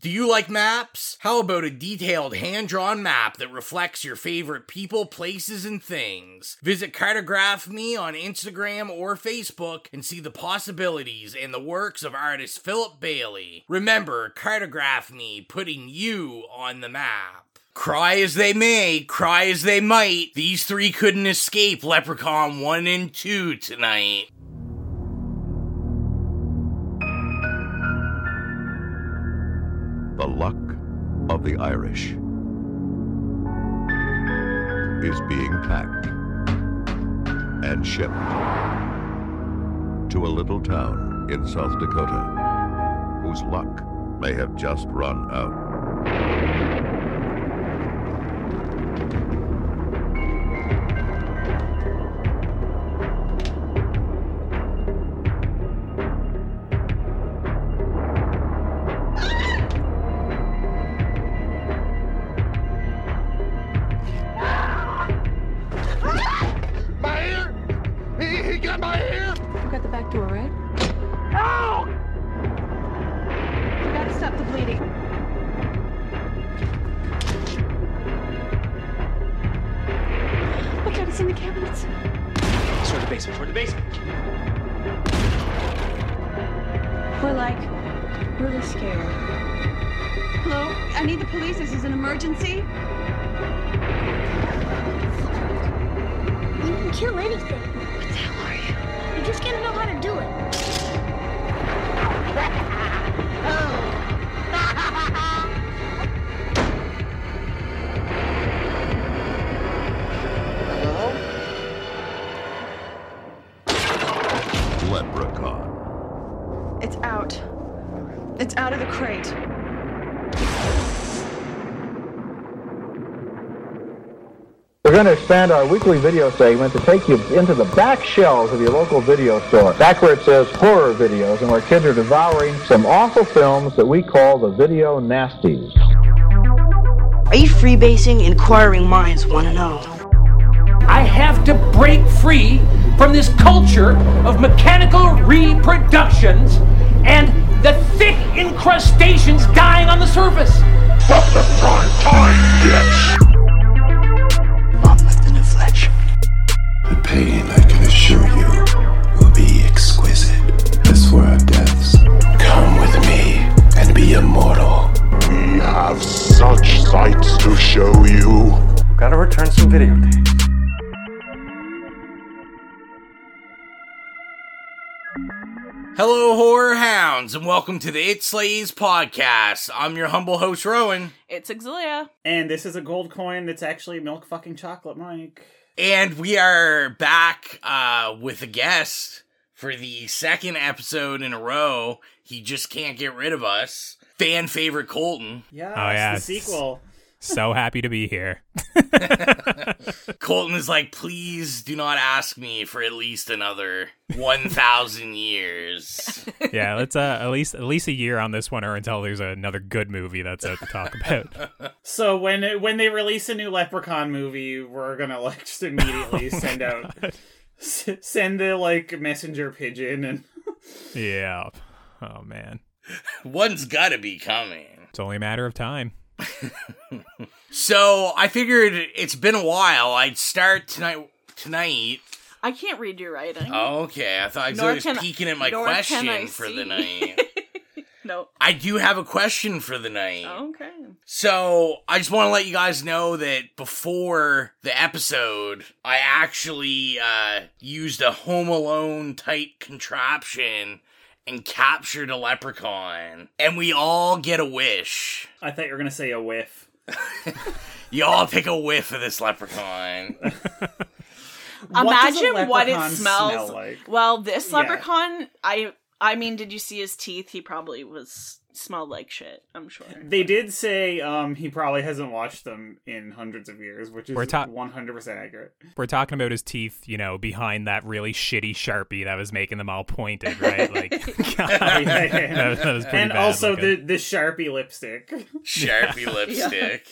Do you like maps? How about a detailed hand drawn map that reflects your favorite people, places, and things? Visit Cartograph Me on Instagram or Facebook and see the possibilities and the works of artist Philip Bailey. Remember, Cartograph Me, putting you on the map. Cry as they may, cry as they might, these three couldn't escape Leprechaun 1 and 2 tonight. Of the Irish is being packed and shipped to a little town in South Dakota whose luck may have just run out. Going to expand our weekly video segment to take you into the back shelves of your local video store, back where it says horror videos, and where kids are devouring some awful films that we call the video nasties. Are you freebasing? Inquiring minds want to know. I have to break free from this culture of mechanical reproductions and the thick incrustations dying on the surface. From the prime time, bitch! Hello, horror hounds, and welcome to the It Slays podcast. I'm your humble host, Rowan, It's Exilia. And this is a gold coin that's actually milk fucking chocolate, Mike. and we are back uh, with a guest for the second episode in a row. He just can't get rid of us. Fan favorite Colton. Yeah, Oh, yeah, the sequel. So happy to be here. Colton is like, please do not ask me for at least another 1,000 years. Yeah, let's uh, at least at least a year on this one, or until there's another good movie that's out to talk about. So when it, when they release a new Leprechaun movie, we're gonna like just immediately send out s- send the like messenger pigeon and yeah. Oh man, One's gotta be coming. it's only a matter of time. So I figured it's been a while. I'd start tonight. Tonight. I can't read your writing. Oh, okay. I thought I Nor was peeking at my question for the night. No. I do have a question for the night. Okay. So I just want to let you guys know that before the episode, I actually uh, used a Home Alone type contraption and captured a leprechaun, and we all get a wish. I thought you were gonna say a whiff. You all pick a whiff of this leprechaun. Imagine what, it smells smell like? Well, this Yeah. leprechaun, I I mean, did you see his teeth? He probably was smelled like shit. I'm sure. They did say um he probably hasn't washed them in hundreds of years, which is We're ta- one hundred percent accurate. We're talking about his teeth, you know, behind that really shitty sharpie that was making them all pointed, right? Like, God, Yeah, yeah. that, that was pretty and bad also looking. the the Sharpie lipstick. Sharpie lipstick.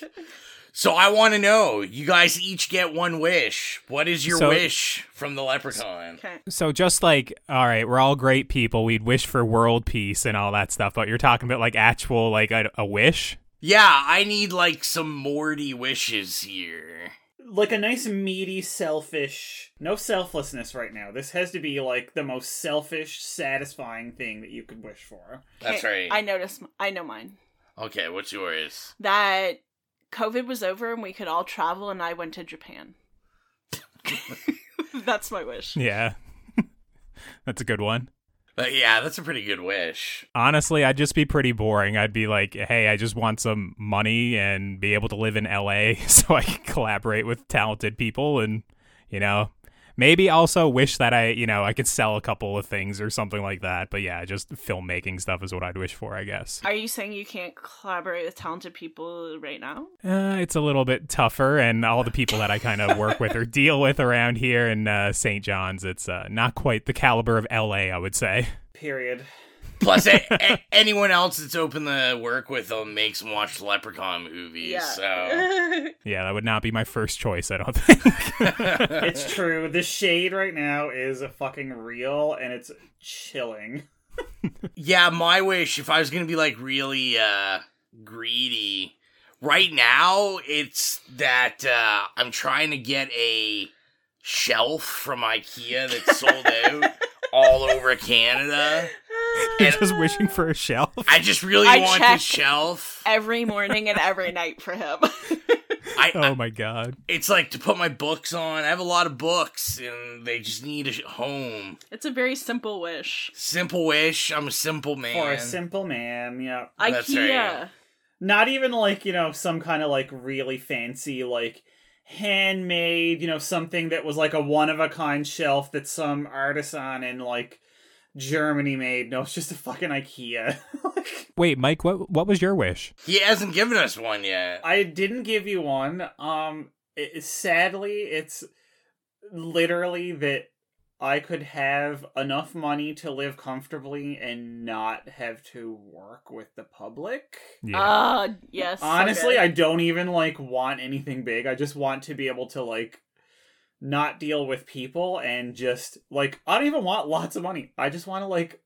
So I want to know. You guys each get one wish. What is your So- wish from the leprechaun? Okay. So just like, all right, we're all great people. We'd wish for world peace and all that stuff, but you're talking about like actual like a, a wish. Yeah, I need like some Morty wishes here. like a nice meaty selfish no selflessness right now this has to be like the most selfish satisfying thing that you could wish for That's right. I noticed. I know mine. Okay, what's yours? That COVID was over and we could all travel, and I went to Japan. That's my wish. Yeah. That's a good one. Uh, yeah, that's a pretty good wish. Honestly, I'd just be pretty boring. I'd be like, hey, I just want some money and be able to live in LA so I can collaborate with talented people and, you know, maybe also wish that I, you know, I could sell a couple of things or something like that. But yeah, just filmmaking stuff is what I'd wish for, I guess. Are you saying you can't collaborate with talented people right now? Uh, it's a little bit tougher, and all the people that I kind of work with or deal with around here in uh, St. John's, it's uh, not quite the caliber of LA, I would say. period Plus, a- a- anyone else that's open to work with them makes them watch Leprechaun movies. So Yeah, that would not be my first choice, I don't think. it's true the shade right now is a fucking real and it's chilling yeah, my wish if I was gonna be like really uh greedy, right now it's that uh I'm trying to get a shelf from IKEA that's sold out all over Canada. You're just wishing for a shelf. I just really I want check this shelf. every morning and every night for him. I, Oh my god. it's like to put my books on. I have a lot of books and they just need a home. it's a very simple wish. Simple wish. I'm a simple man. for a simple man yeah That's IKEA. right. not even like you know some kind of like really fancy like handmade you know something that was like a one of a kind shelf that some artisan in like germany made no it's just a fucking ikea Wait, Mike, what what was your wish? He hasn't given us one yet. i didn't give you one um it, sadly it's literally that i could have enough money to live comfortably and not have to work with the public Yeah. Uh, yes. Honestly, okay. I don't even like want anything big. I just want to be able to like not deal with people and just like I don't even want lots of money. I just want to like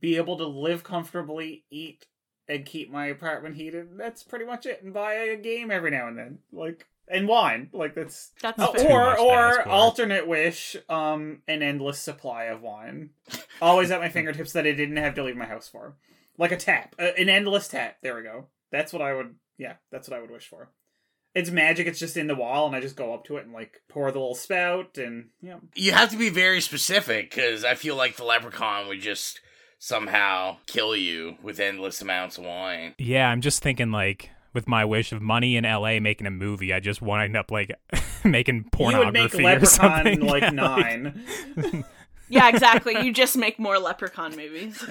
be able to live comfortably, eat and keep my apartment heated. That's pretty much it. And buy a game every now and then. Like and wine. Like that's That's uh, or or alternate wish, um, an endless supply of wine, always at my fingertips that I didn't have to leave my house for, like a tap, uh, an endless tap. There we go. That's what I would. Yeah, that's what I would wish for. It's magic. It's just in the wall, and I just go up to it and like pour the little spout, and yeah. You have to be very specific because I feel like the leprechaun would just somehow kill you with endless amounts of wine. Yeah, I'm just thinking like with my wish of money in LA making a movie, I just wind up like making You would make pornography or something. like Yeah, nine. Yeah, exactly. You just make more leprechaun movies.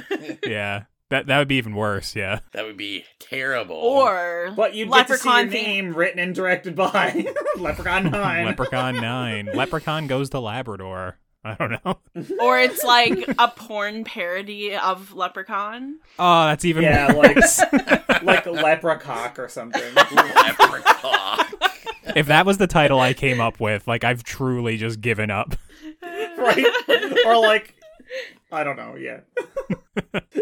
yeah. That that would be even worse, yeah. That would be terrible. Or But you'd get to see your leprechaun theme. name written and directed by Leprechaun Nine. Leprechaun 9. Leprechaun goes to Labrador. I don't know. Or it's like a porn parody of Leprechaun. Oh, that's even yeah, like worse. like Leprecock or something. leprechaun. if that was the title I came up with, like I've truly just given up. right? Or like, I don't know. Yeah.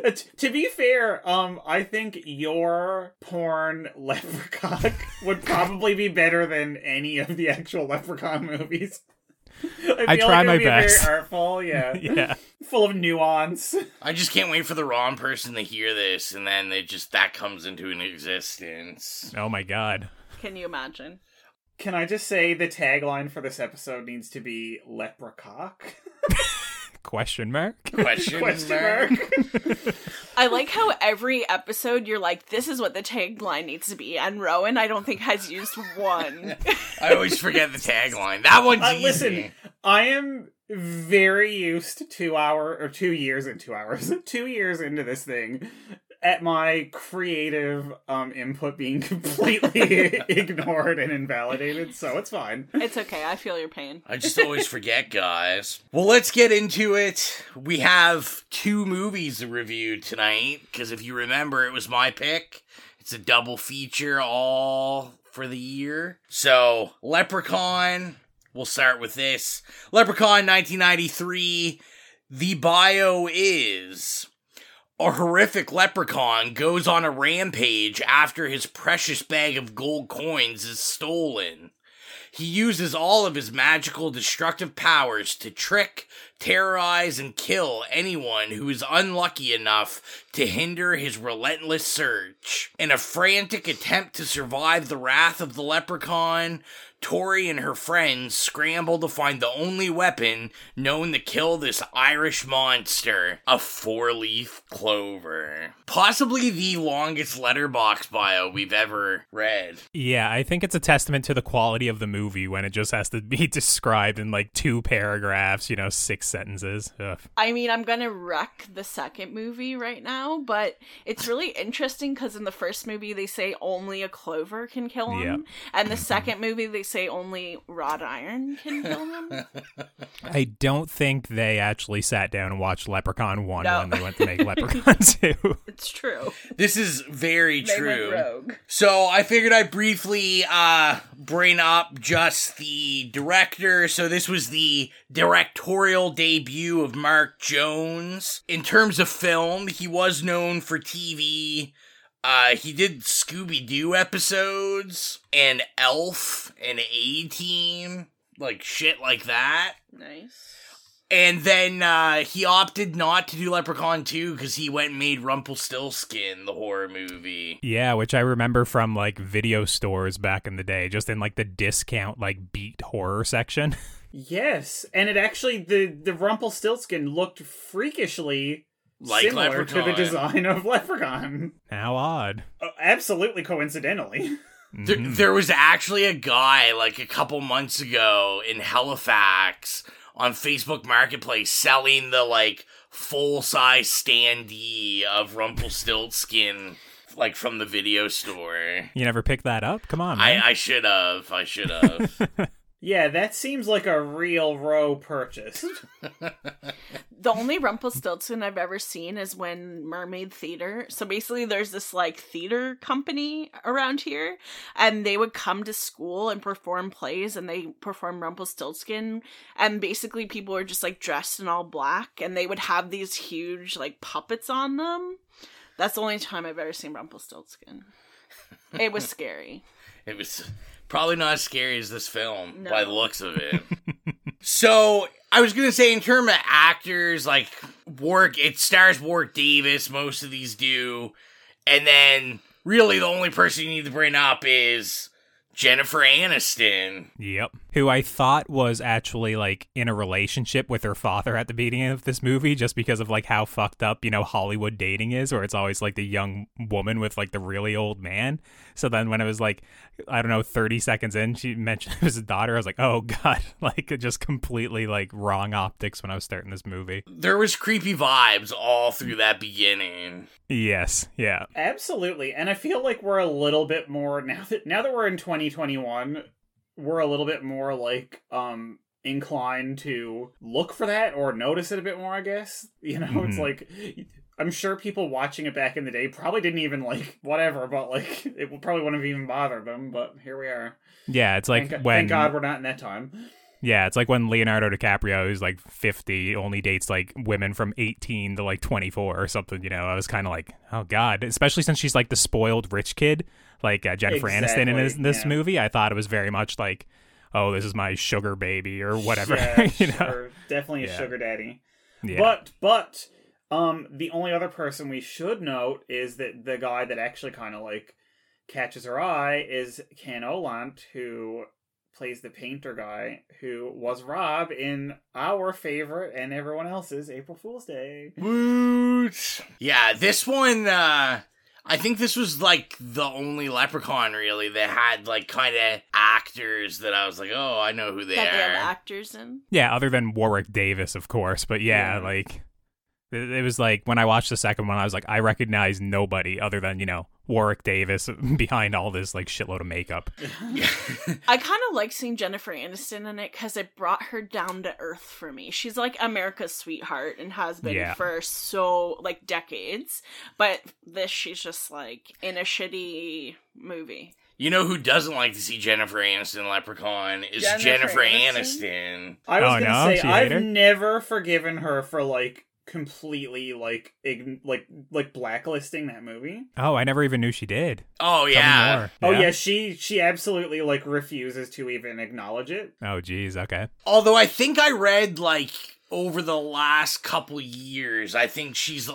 Uh, t- to be fair, um, I think your porn leprechaun would probably be better than any of the actual leprechaun movies. I, I try like my be best. Very artful, yeah, Yeah. full of nuance. I just can't wait for the wrong person to hear this, and then it just that comes into an existence. Oh my god. Can you imagine? Can I just say the tagline for this episode needs to be leprecock? Question mark? Question, Question mark? mark. I like how every episode you're like, this is what the tagline needs to be. And Rowan, I don't think, has used one. I always forget the tagline. That one's Uh, easy. listen, I am very used to two hour or two years and two hours, two years into this thing, at my creative um input being completely ignored and invalidated. So it's fine. it's okay. I feel your pain. I just always forget, guys. Well, let's get into it. We have two movies to review tonight, because if you remember, it was my pick. It's a double feature all for the year. So, Leprechaun, we'll start with this. Leprechaun 1993. The bio is a horrific leprechaun goes on a rampage after his precious bag of gold coins is stolen. He uses all of his magical destructive powers to trick, terrorize, and kill anyone who is unlucky enough to hinder his relentless search. In a frantic attempt to survive the wrath of the leprechaun, Tori and her friends scramble to find the only weapon known to kill this Irish monster a four leaf clover. Possibly the longest letterbox bio we've ever read. Yeah, I think it's a testament to the quality of the movie when it just has to be described in like two paragraphs, you know, six sentences. Ugh. I mean, I'm gonna wreck the second movie right now, but it's really interesting because in the first movie they say only a clover can kill him, Yep. and the mm-hmm. second movie they say only wrought iron can kill him. I don't think they actually sat down and watched Leprechaun 1 No. when they went to make Leprechaun 2. it's true. This is very They went true. rogue. So I figured I'd briefly uh bring up just the director. So this was the directorial debut of Mark Jones. In terms of film, he was known for TV. Uh, he did Scooby Doo episodes and Elf and A Team, like shit like that. Nice. And then uh, he opted not to do Leprechaun 2 because he went and made Rumpelstiltskin, the horror movie. Yeah, which I remember from like video stores back in the day, just in like the discount like beat horror section. Yes, and it actually the the Rumpelstiltskin looked freakishly Like similar to the design of Leprechaun. How odd. Uh, absolutely coincidentally. There, there was actually a guy like a couple months ago in Halifax on Facebook Marketplace selling the like full size standee of Rumpelstiltskin, like from the video store. You never picked that up? Come on, man. I, I should have. I should have. Yeah, that seems like a real row purchase. The only Rumpelstiltskin I've ever seen is when Mermaid Theater. So basically, there's this like theater company around here, and they would come to school and perform plays, and they perform Rumpelstiltskin. And basically, people were just like dressed in all black, and they would have these huge like puppets on them. That's the only time I've ever seen Rumpelstiltskin. It was scary. It was probably not as scary as this film No. by the looks of it. so I was gonna say, in terms of actors, like Warwick, it stars Warwick Davis. Most of these do, and then really the only person you need to bring up is Jennifer Aniston. Yep. Who I thought was actually like in a relationship with her father at the beginning of this movie just because of like how fucked up, you know, Hollywood dating is, where it's always like the young woman with like the really old man. So then when it was like, I don't know, 30 seconds in, she mentioned it was a daughter. I was like, oh God, like just completely like wrong optics when I was starting this movie. There was creepy vibes all through that beginning. Yes. Yeah. Absolutely. And I feel like we're a little bit more now that now that we're in 2021, we're a little bit more like um inclined to look for that or notice it a bit more, I guess. You know, it's Mhm. like I'm sure people watching it back in the day probably didn't even like whatever, but like it probably wouldn't have even bothered them, but here we are. Yeah. It's like thank, when. thank God we're not in that time. Yeah, it's like when Leonardo DiCaprio, who's like 50, only dates like women from 18 to like 24 or something, you know. I was kind of like, oh God, especially since she's like the spoiled rich kid, like uh, Jennifer Aniston in this, Exactly, this yeah. movie. I thought it was very much like, oh, this is my sugar baby or whatever. Yeah, you know? sure. Definitely a Yeah. sugar daddy. Yeah. But but um the only other person we should note is that the guy that actually kind of like catches her eye is Ken Olandt who plays the painter guy who was Rob in our favorite and everyone else's April Fool's Day. Woot! Yeah, this one, uh, I think this was like the only Leprechaun really that had like kind of actors that I was like, oh, I know who they that they have are. actors in. yeah, other than Warwick Davis, of course. But yeah, Yeah. like, It, it was like when I watched the second one, I was like, I recognize nobody other than you know Warwick Davis behind all this like shitload of makeup. I kind of like seeing Jennifer Aniston in it because it brought her down to earth for me. She's like America's sweetheart and has been Yeah. for so like decades. But this, she's just like in a shitty movie. You know who doesn't like to see Jennifer Aniston Leprechaun is Jennifer Jennifer, Aniston? Aniston. I was Oh, gonna no? say I've never forgiven her for like completely like ign- like like blacklisting that movie. Oh, I never even knew she did. Oh Tell me yeah. Oh yeah, she she absolutely like refuses to even acknowledge it. Oh geez. Okay. Although I think I read like over the last couple years, I think she's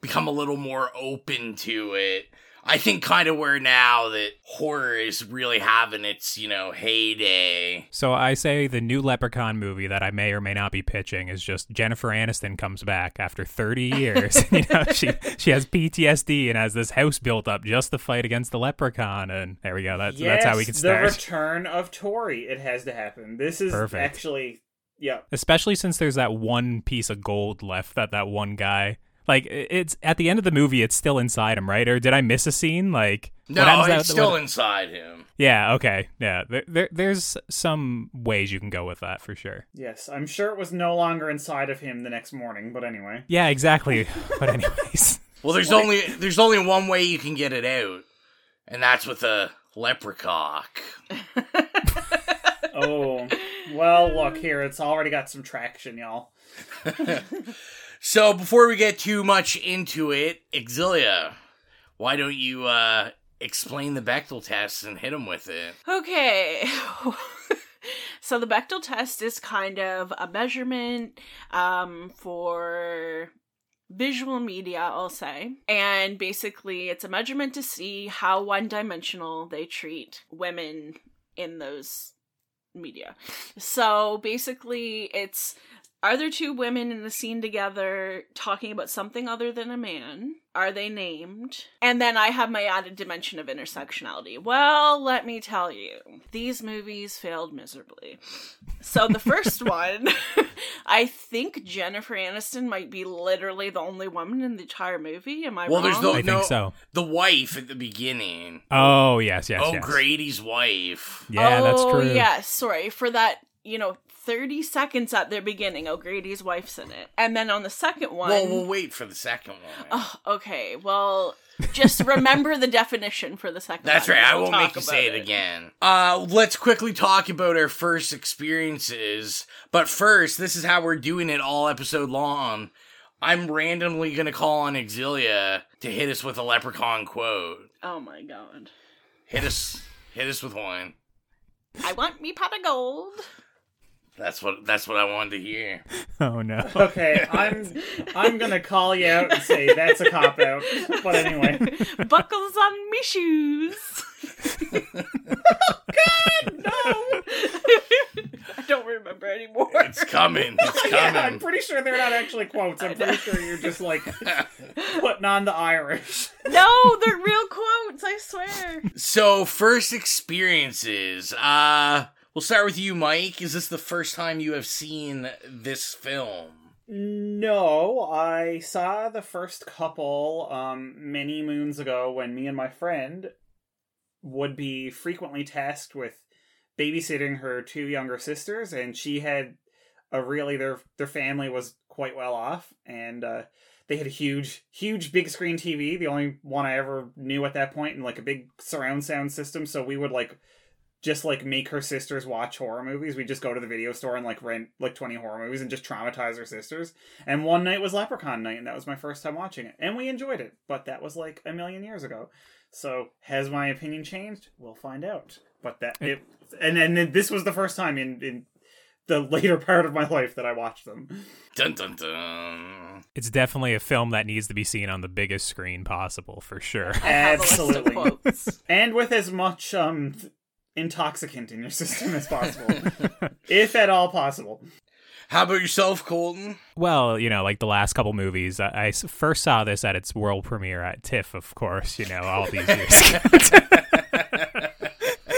become a little more open to it. I think kind of where now that horror is really having its, you know, heyday. So I say the new Leprechaun movie that I may or may not be pitching is just Jennifer Aniston comes back after 30 years. you know, she she has PTSD and has this house built up just to fight against the Leprechaun, and there we go. That's that's how we can start. The return of Tori. It has to happen. This is Perfect. actually yeah. Especially since there's that one piece of gold left that that one guy. Like it's at the end of the movie, it's still inside him, right? Or did I miss a scene? Like No, what it's at- still what- inside him. Yeah. Okay. Yeah. There, there, there's some ways you can go with that for sure. Yes, I'm sure it was no longer inside of him the next morning, but anyway. Yeah. Exactly. but anyways. Well, there's only there's only one way you can get it out, and that's with a leprechaun. Oh, well, look here. It's already got some traction, y'all. So before we get too much into it, Exilia, why don't you uh explain the Bechdel test and hit him with it? Okay. so the Bechdel test is kind of a measurement um, for visual media, I'll say. And basically, it's a measurement to see how one dimensional they treat women in those media. So basically, it's are there two women in the scene together talking about something other than a man? Are they named? And then I have my added dimension of intersectionality. Well, let me tell you, these movies failed miserably. So the first one, I think Jennifer Aniston might be literally the only woman in the entire movie. Am I well, wrong? there's no I think so. the wife at the beginning. Oh yes, yes, oh, yes. Grady's wife. Yeah, that's oh, true. yes. Sorry for that. You know, thirty seconds at their beginning. O'Grady's wife's in it, and then on the second one. Well, we'll wait for the second one. Oh, okay. Well, just remember the definition for the second. That's one, right. I we'll won't make you say about it again. Uh, let's quickly talk about our first experiences. But first, this is how we're doing it all episode long. I'm randomly gonna call on Exilia to hit us with a leprechaun quote. Oh my god! Hit us, hit us with one. I want me pot of gold. That's what that's what I wanted to hear. Oh no. Okay, I'm I'm gonna call you out and say that's a cop out. But anyway, Buckles on me shoes. God no! I don't remember anymore. It's coming. It's coming. yeah, I'm pretty sure they're not actually quotes. I'm pretty sure you're just like putting on the Irish. No, they're real quotes. I swear. So, first experiences. Uh, we'll start with you, Mike. Is this the first time you have seen this film? No, I saw the first couple um many moons ago when me and my friend would be frequently tasked with babysitting her two younger sisters and she had a really their their family was quite well off and uh they had a huge huge big screen TV, the only one I ever knew at that point and like a big surround sound system so we would like just like make her sisters watch horror movies. We just go to the video store and like rent like 20 horror movies and just traumatize her sisters. And one night was Leprechaun night and that was my first time watching it. And we enjoyed it, but that was like a million years ago. So has my opinion changed? We'll find out. But that it and then this was the first time in in the later part of my life that I watched them. Dun dun dun. It's definitely a film that needs to be seen on the biggest screen possible, for sure. have a list of Absolutely. and with as much um intoxicant in your system as possible. if at all possible. How about yourself, Colton? Well, you know, like the last couple movies, I first saw this at its world premiere at TIFF, of course, you know, all these years.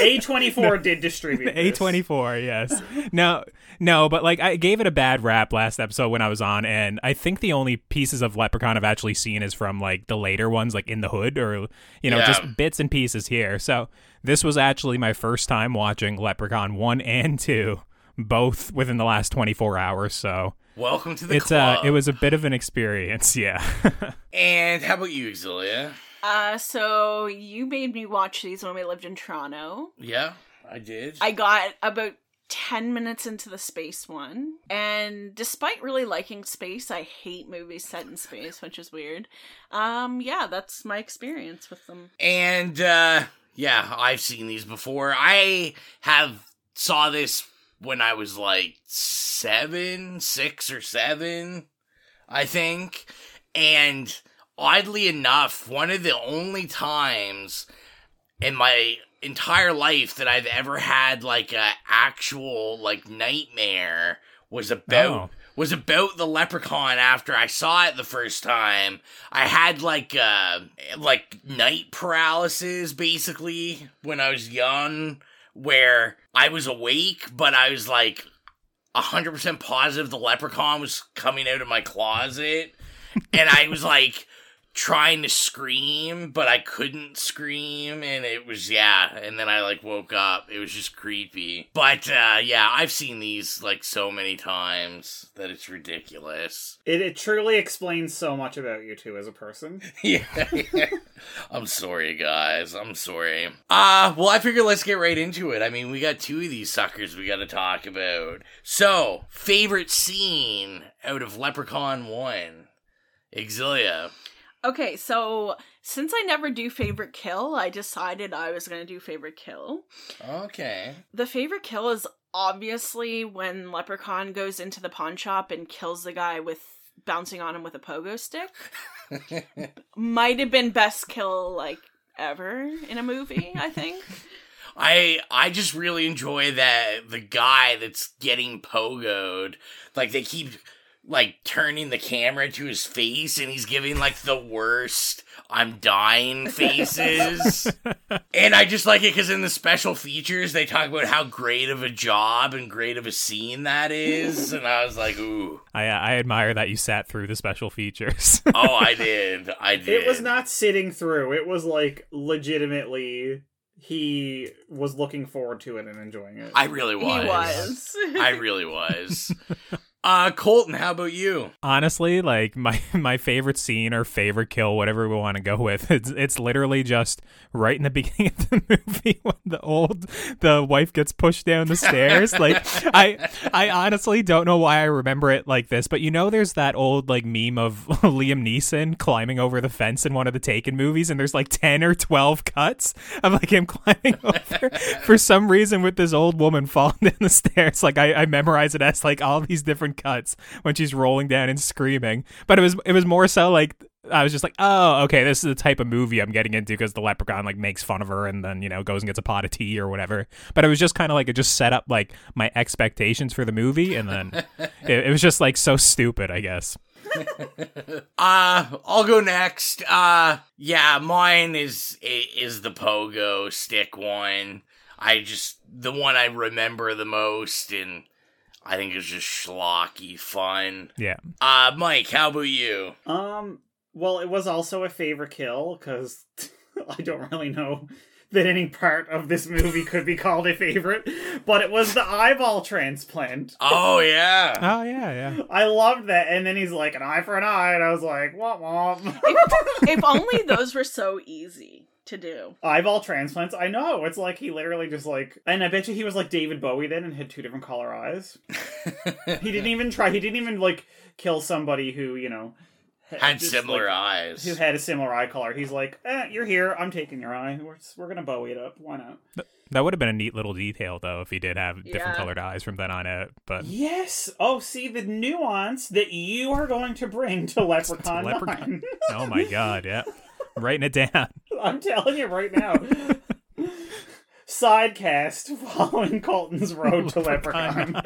A24 did distribute. this. A24, yes. No, No, but like I gave it a bad rap last episode when I was on, and I think the only pieces of Leprechaun I've actually seen is from like the later ones, like in the hood, or you know, Yeah. just bits and pieces here. So this was actually my first time watching Leprechaun one and two, both within the last twenty four hours. So Welcome to the it's uh, club. it was a bit of an experience. Yeah. And how about you, Exilia? Uh, so you made me watch these when we lived in Toronto. Yeah, I did. I got about 10 minutes into the space one. And despite really liking space, I hate movies set in space, which is weird. Um, yeah, that's my experience with them. And uh yeah, I've seen these before. I have saw this when I was like seven, six or seven, I think. And oddly enough, one of the only times in my entire life that I've ever had like a actual like nightmare was about Oh. Was about the leprechaun after I saw it the first time. I had like uh like night paralysis basically when I was young where I was awake but I was like 100% positive the leprechaun was coming out of my closet and I was like trying to scream but I couldn't scream and it was yeah and then I like woke up it was just creepy but uh yeah I've seen these like so many times that it's ridiculous It, it truly explains so much about you two as a person. yeah, I'm sorry, guys. I'm sorry. Uh, well, I figure let's get right into it. I mean, we got two of these suckers we got to talk about. So, favorite scene out of Leprechaun 1? Exilia. Okay, so since I never do favorite kill, I decided I was going to do favorite kill. Okay. The favorite kill is obviously when Leprechaun goes into the pawn shop and kills the guy with bouncing on him with a pogo stick. Might have been best kill like ever in a movie, I think. I I just really enjoy that the guy that's getting pogoed, like they keep like turning the camera to his face and he's giving like the worst I'm dying faces. and I just like it because in the special features they talk about how great of a job and great of a scene that is. And I was like, ooh. I uh, I admire that you sat through the special features. Oh, I did. I did. It was not sitting through. It was like legitimately he was looking forward to it and enjoying it. I really was. He was. I really was. Uh Colton, how about you? Honestly, like my my favorite scene or favorite kill, whatever we want to go with, it's it's literally just right in the beginning of the movie when the old the wife gets pushed down the stairs. like I I honestly don't know why I remember it like this, but you know there's that old like meme of Liam Neeson climbing over the fence in one of the Taken movies and there's like 10 or 12 cuts of like him climbing over for some reason with this old woman falling down the stairs. Like I, I memorize it as like all these different cuts when she's rolling down and screaming. But it was it was more so like I was just like, oh, okay, this is the type of movie I'm getting into because the leprechaun like makes fun of her and then you know goes and gets a pot of tea or whatever. But it was just kind of like it just set up like my expectations for the movie, and then it, it was just like so stupid, I guess. Uh, I'll go next. Uh, yeah, mine is is the pogo stick one. I just the one I remember the most, and I think it's just schlocky fun. Yeah. Uh, Mike, how about you? Um, well, it was also a favorite kill because I don't really know that any part of this movie could be called a favorite, but it was the eyeball transplant. Oh yeah. Oh yeah, yeah. I loved that, and then he's like an eye for an eye, and I was like, womp womp. if only those were so easy to do. eyeball transplants. I know. It's like he literally just like, and I bet you he was like David Bowie then and had two different color eyes. he didn't even try. He didn't even like kill somebody who you know Had just, similar like, eyes. Who had a similar eye color. He's like, eh, you're here. I'm taking your eye. We're we're gonna Bowie it up. Why not? That would have been a neat little detail though if he did have different Yeah. colored eyes from then on out. But Yes. Oh, see the nuance that you are going to bring to Leprechaun, Leprechaun. oh my god, yeah. I'm writing it down. I'm telling you right now. Sidecast following Colton's road to Leprechaun.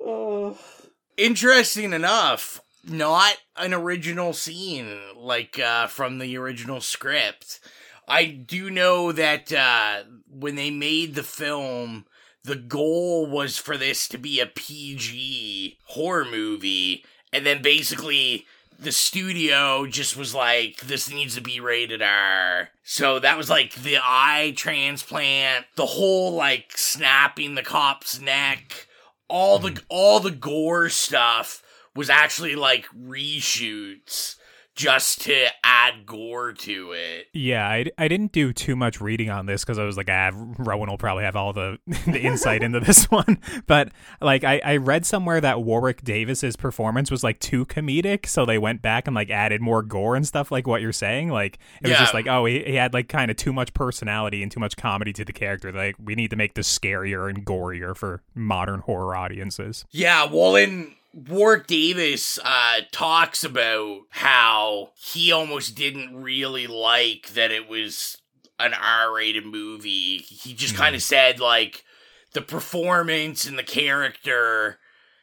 oh. Interesting enough, not an original scene like uh, from the original script. I do know that uh, when they made the film, the goal was for this to be a PG horror movie, and then basically the studio just was like, this needs to be rated R. So that was like the eye transplant, the whole like snapping the cop's neck, all the mm. all the gore stuff was actually like reshoots just to add gore to it. Yeah, I, I didn't do too much reading on this because I was like, ah, Rowan will probably have all the, the insight into this one. But like, I, I read somewhere that Warwick Davis's performance was like too comedic, so they went back and like added more gore and stuff, like what you're saying. Like, it was just like, oh, he, he had like kind of too much personality and too much comedy to the character. Like, we need to make this scarier and gorier for modern horror audiences. Yeah, well, in Warwick Davis uh, talks about how he almost didn't really like that it was an R-rated movie. He just kind of said like the performance and the character.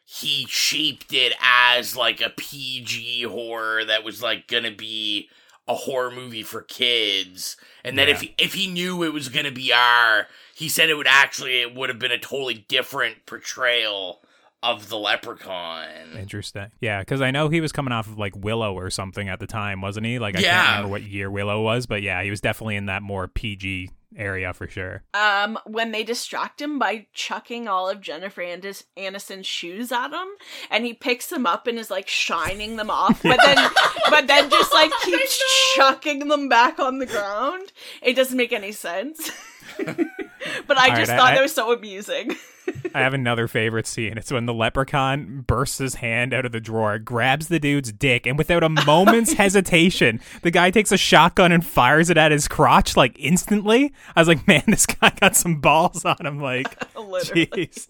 He shaped it as like a PG horror that was like gonna be a horror movie for kids, and that if Yeah. if he knew it was gonna be R, he said it would actually it would have been a totally different portrayal of the leprechaun. Interesting. Yeah, because I know he was coming off of like Willow or something at the time, wasn't he? Like, I Yeah. can't remember what year Willow was, but yeah, he was definitely in that more PG area for sure. Um, when they distract him by chucking all of Jennifer Anis- Aniston's shoes at him, and he picks them up and is like shining them off, but then, but then just like keeps chucking them back on the ground. It doesn't make any sense. but I All just right, thought I- it was so amusing. I have another favorite scene. It's when the leprechaun bursts his hand out of the drawer, grabs the dude's dick, and without a moment's hesitation, the guy takes a shotgun and fires it at his crotch like instantly. I was like, man, this guy got some balls on him. Like, jeez.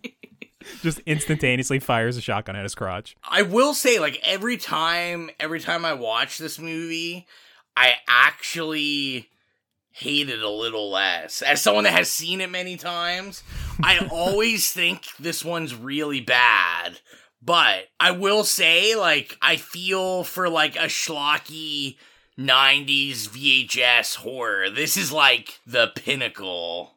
Just instantaneously fires a shotgun at his crotch. I will say, like every time, every time I watch this movie, I actually hate it a little less. As someone that has seen it many times, I always think this one's really bad. But I will say, like, I feel for like a schlocky 90s VHS horror. This is like the pinnacle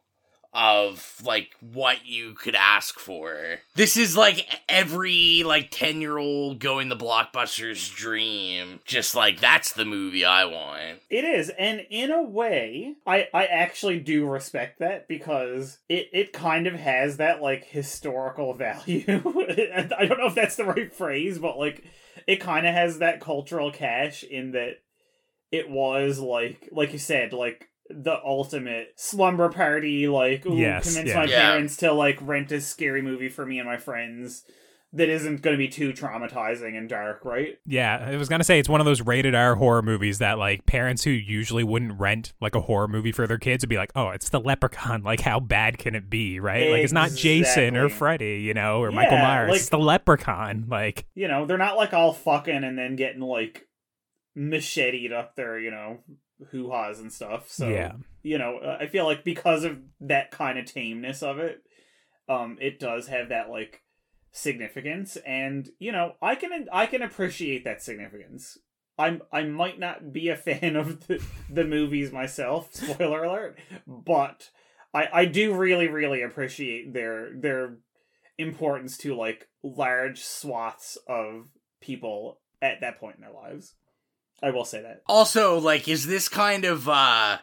of like what you could ask for. This is like every like 10 year old going to Blockbuster's dream. Just like that's the movie I want. It is, and in a way, I I actually do respect that because it it kind of has that like historical value. I don't know if that's the right phrase, but like it kind of has that cultural cash in that it was like like you said like the ultimate slumber party like ooh, Yes, convince yeah. my Yeah. parents to like rent a scary movie for me and my friends that isn't going to be too traumatizing and dark right Yeah, I was gonna say it's one of those rated R horror movies that like parents who usually wouldn't rent like a horror movie for their kids would be like, oh, it's the Leprechaun. Like, how bad can it be, right? Like, it's not Jason or Freddy, you know, or Michael Myers. like- it's the Leprechaun. Like, you know, they're not like all fucking and then getting like macheted up there, you know, hoo ha's and stuff. So, Yeah. you know, uh, I feel like because of that kind of tameness of it, um, it does have that like significance, and you know, I can I can appreciate that significance. I'm I might not be a fan of the, the movies myself, spoiler alert, but I I do really really appreciate their their importance to like large swaths of people at that point in their lives. I will say that. Also, like, is this kind of uh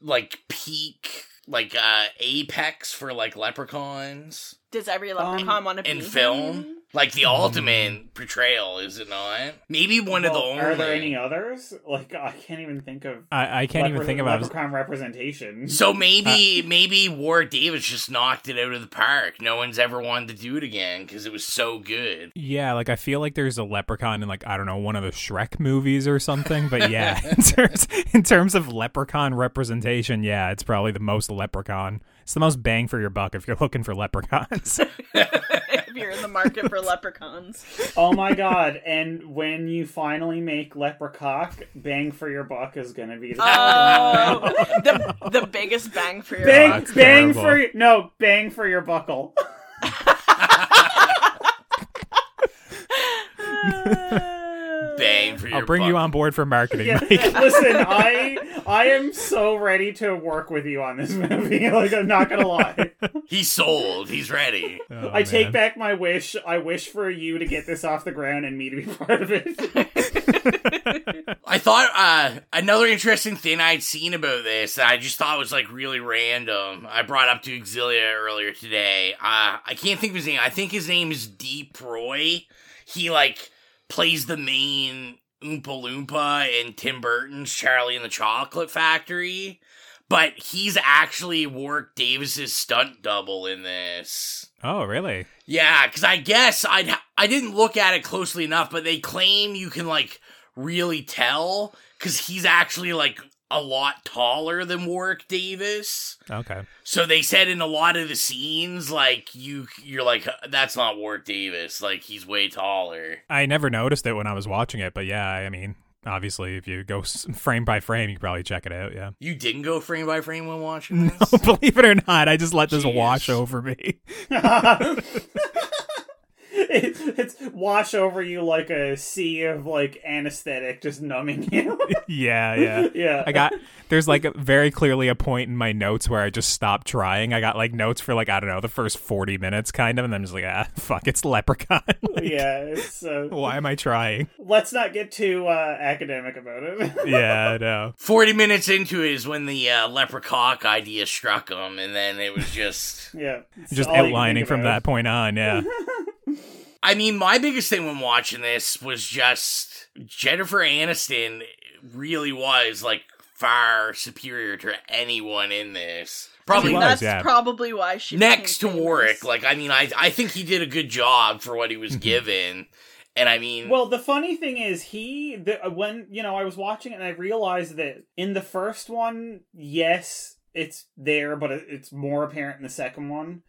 like peak like uh apex for like leprechauns Does every leprechaun want to be in film? Like the hmm. ultimate portrayal, is it not? Maybe one of the Well, only. Are there any others? Like I can't even think of. I, I can't even think about. leprechaun representation. So maybe uh, maybe Warwick Davis just knocked it out of the park. No one's ever wanted to do it again because it was so good. Yeah, like I feel like there's a leprechaun in like I don't know one of the Shrek movies or something. But yeah, in terms in terms of leprechaun representation, yeah, it's probably the most leprechaun. It's the most bang for your buck if you're looking for leprechauns. if you're in the market for leprechauns. oh my god! And when you finally make Leprechaun, bang for your buck is gonna be the Oh, the the biggest bang for your bang buck. bang terrible. for your, no bang for your buckle. bang for your I'll bring buck. you on board for marketing, Yeah, Mike. listen, I I am so ready to work with you on this movie. Like I'm not gonna lie. He's sold. He's ready. Oh, I take back my wish. I wish for you to get this off the ground and me to be part of it. I thought uh, another interesting thing I'd seen about this that I just thought was like really random. I brought up to Exilia earlier today. Uh, I can't think of his name. I think his name is Deep Roy. He like plays the main Oompa Loompa in Tim Burton's Charlie and the Chocolate Factory, but he's actually Warwick Davis's stunt double in this. Oh, really? Yeah, because I guess I'd I didn't look at it closely enough, but they claim you can like really tell because he's actually like a lot taller than Warwick Davis. Okay. So they said in a lot of the scenes, like you you're like that's not Warwick Davis, like he's way taller. I never noticed it when I was watching it, but yeah, I mean, obviously, if you go frame by frame, you probably check it out. Yeah. You didn't go frame by frame when watching this. No, believe it or not, I just let this wash over me. it, it's wash over you like a sea of like anesthetic, just numbing you. yeah, yeah, Yeah. I got there's like a, very clearly a point in my notes where I just stopped trying. I got like notes for like I don't know the first forty minutes, kind of, and then I'm just like, ah, fuck, it's Leprechaun. Like, yeah, it's. Uh, Why am I trying? let's not get too uh, academic about it. Yeah, I know. 40 minutes into it is when the uh, leprechaun idea struck him, and then it was just. yeah, Just all you can outlining from that point on. Yeah. I mean, my biggest thing when watching this was just Jennifer Aniston really was like far superior to anyone in this. Probably She was, that's yeah. probably why she next to became famous. Warwick. Like, I mean, I I think he did a good job for what he was mhm. given, and I mean, Well, the funny thing is, he the, uh, when you know I was watching it and I realized that in the first one, yes, it's there, but it- it's more apparent in the second one,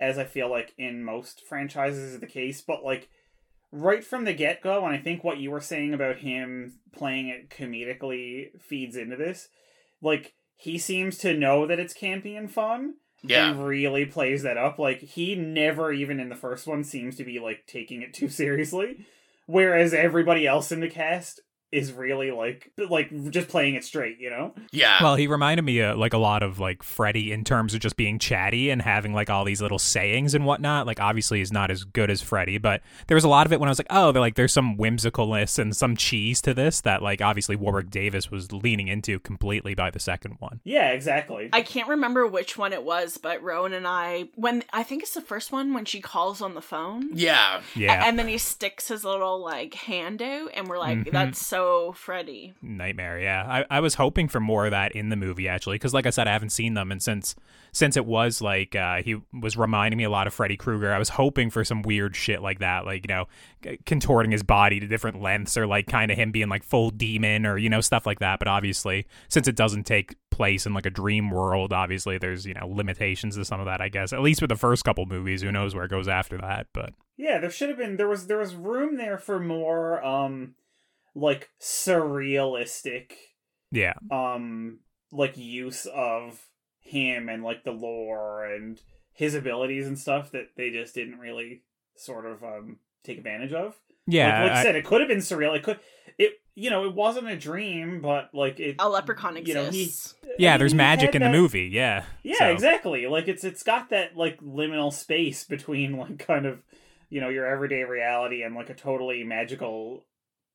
as I feel like in most franchises is the case. But like right from the get go, and I think what you were saying about him playing it comedically feeds into this. Like he seems to know that it's campy and fun. Yeah. And really plays that up. Like he never even in the first one seems to be like taking it too seriously. Whereas everybody else in the cast is really like like just playing it straight, you know? yeah. Well, he reminded me uh, like a lot of like Freddy in terms of just being chatty and having like all these little sayings and whatnot. Like obviously he's not as good as Freddy, but there was a lot of it when I was like, oh, they're like there's some whimsicalness and some cheese to this that like obviously Warwick Davis was leaning into completely by the second one. Yeah, exactly. I can't remember which one it was, but Rowan and I, when I think it's the first one when she calls on the phone. yeah. Yeah. And then he sticks his little like hand out, and we're like, Mhm. "That's so Freddy." Nightmare, yeah. I, I was hoping for more of that in the movie actually, because like I said, I haven't seen them, and since since it was like uh, he was reminding me a lot of Freddy Krueger, I was hoping for some weird shit like that, like you know, contorting his body to different lengths, or like kind of him being like full demon, or you know stuff like that. But obviously, since it doesn't take place in like a dream world, obviously there's you know limitations to some of that. I guess at least with the first couple movies, who knows where it goes after that, but. Yeah, there should have been there was there was room there for more um like surrealistic Yeah. um like use of him and like the lore and his abilities and stuff that they just didn't really sort of um take advantage of. Yeah, like, like I, I- said, it could have been surreal. It could it you know it wasn't a dream, but like it A leprechaun you know he exists. Yeah, I mean, there's magic had in the movie. Yeah. Yeah, So- exactly. Like it's it's got that like liminal space between like kind of you know your everyday reality and like a totally magical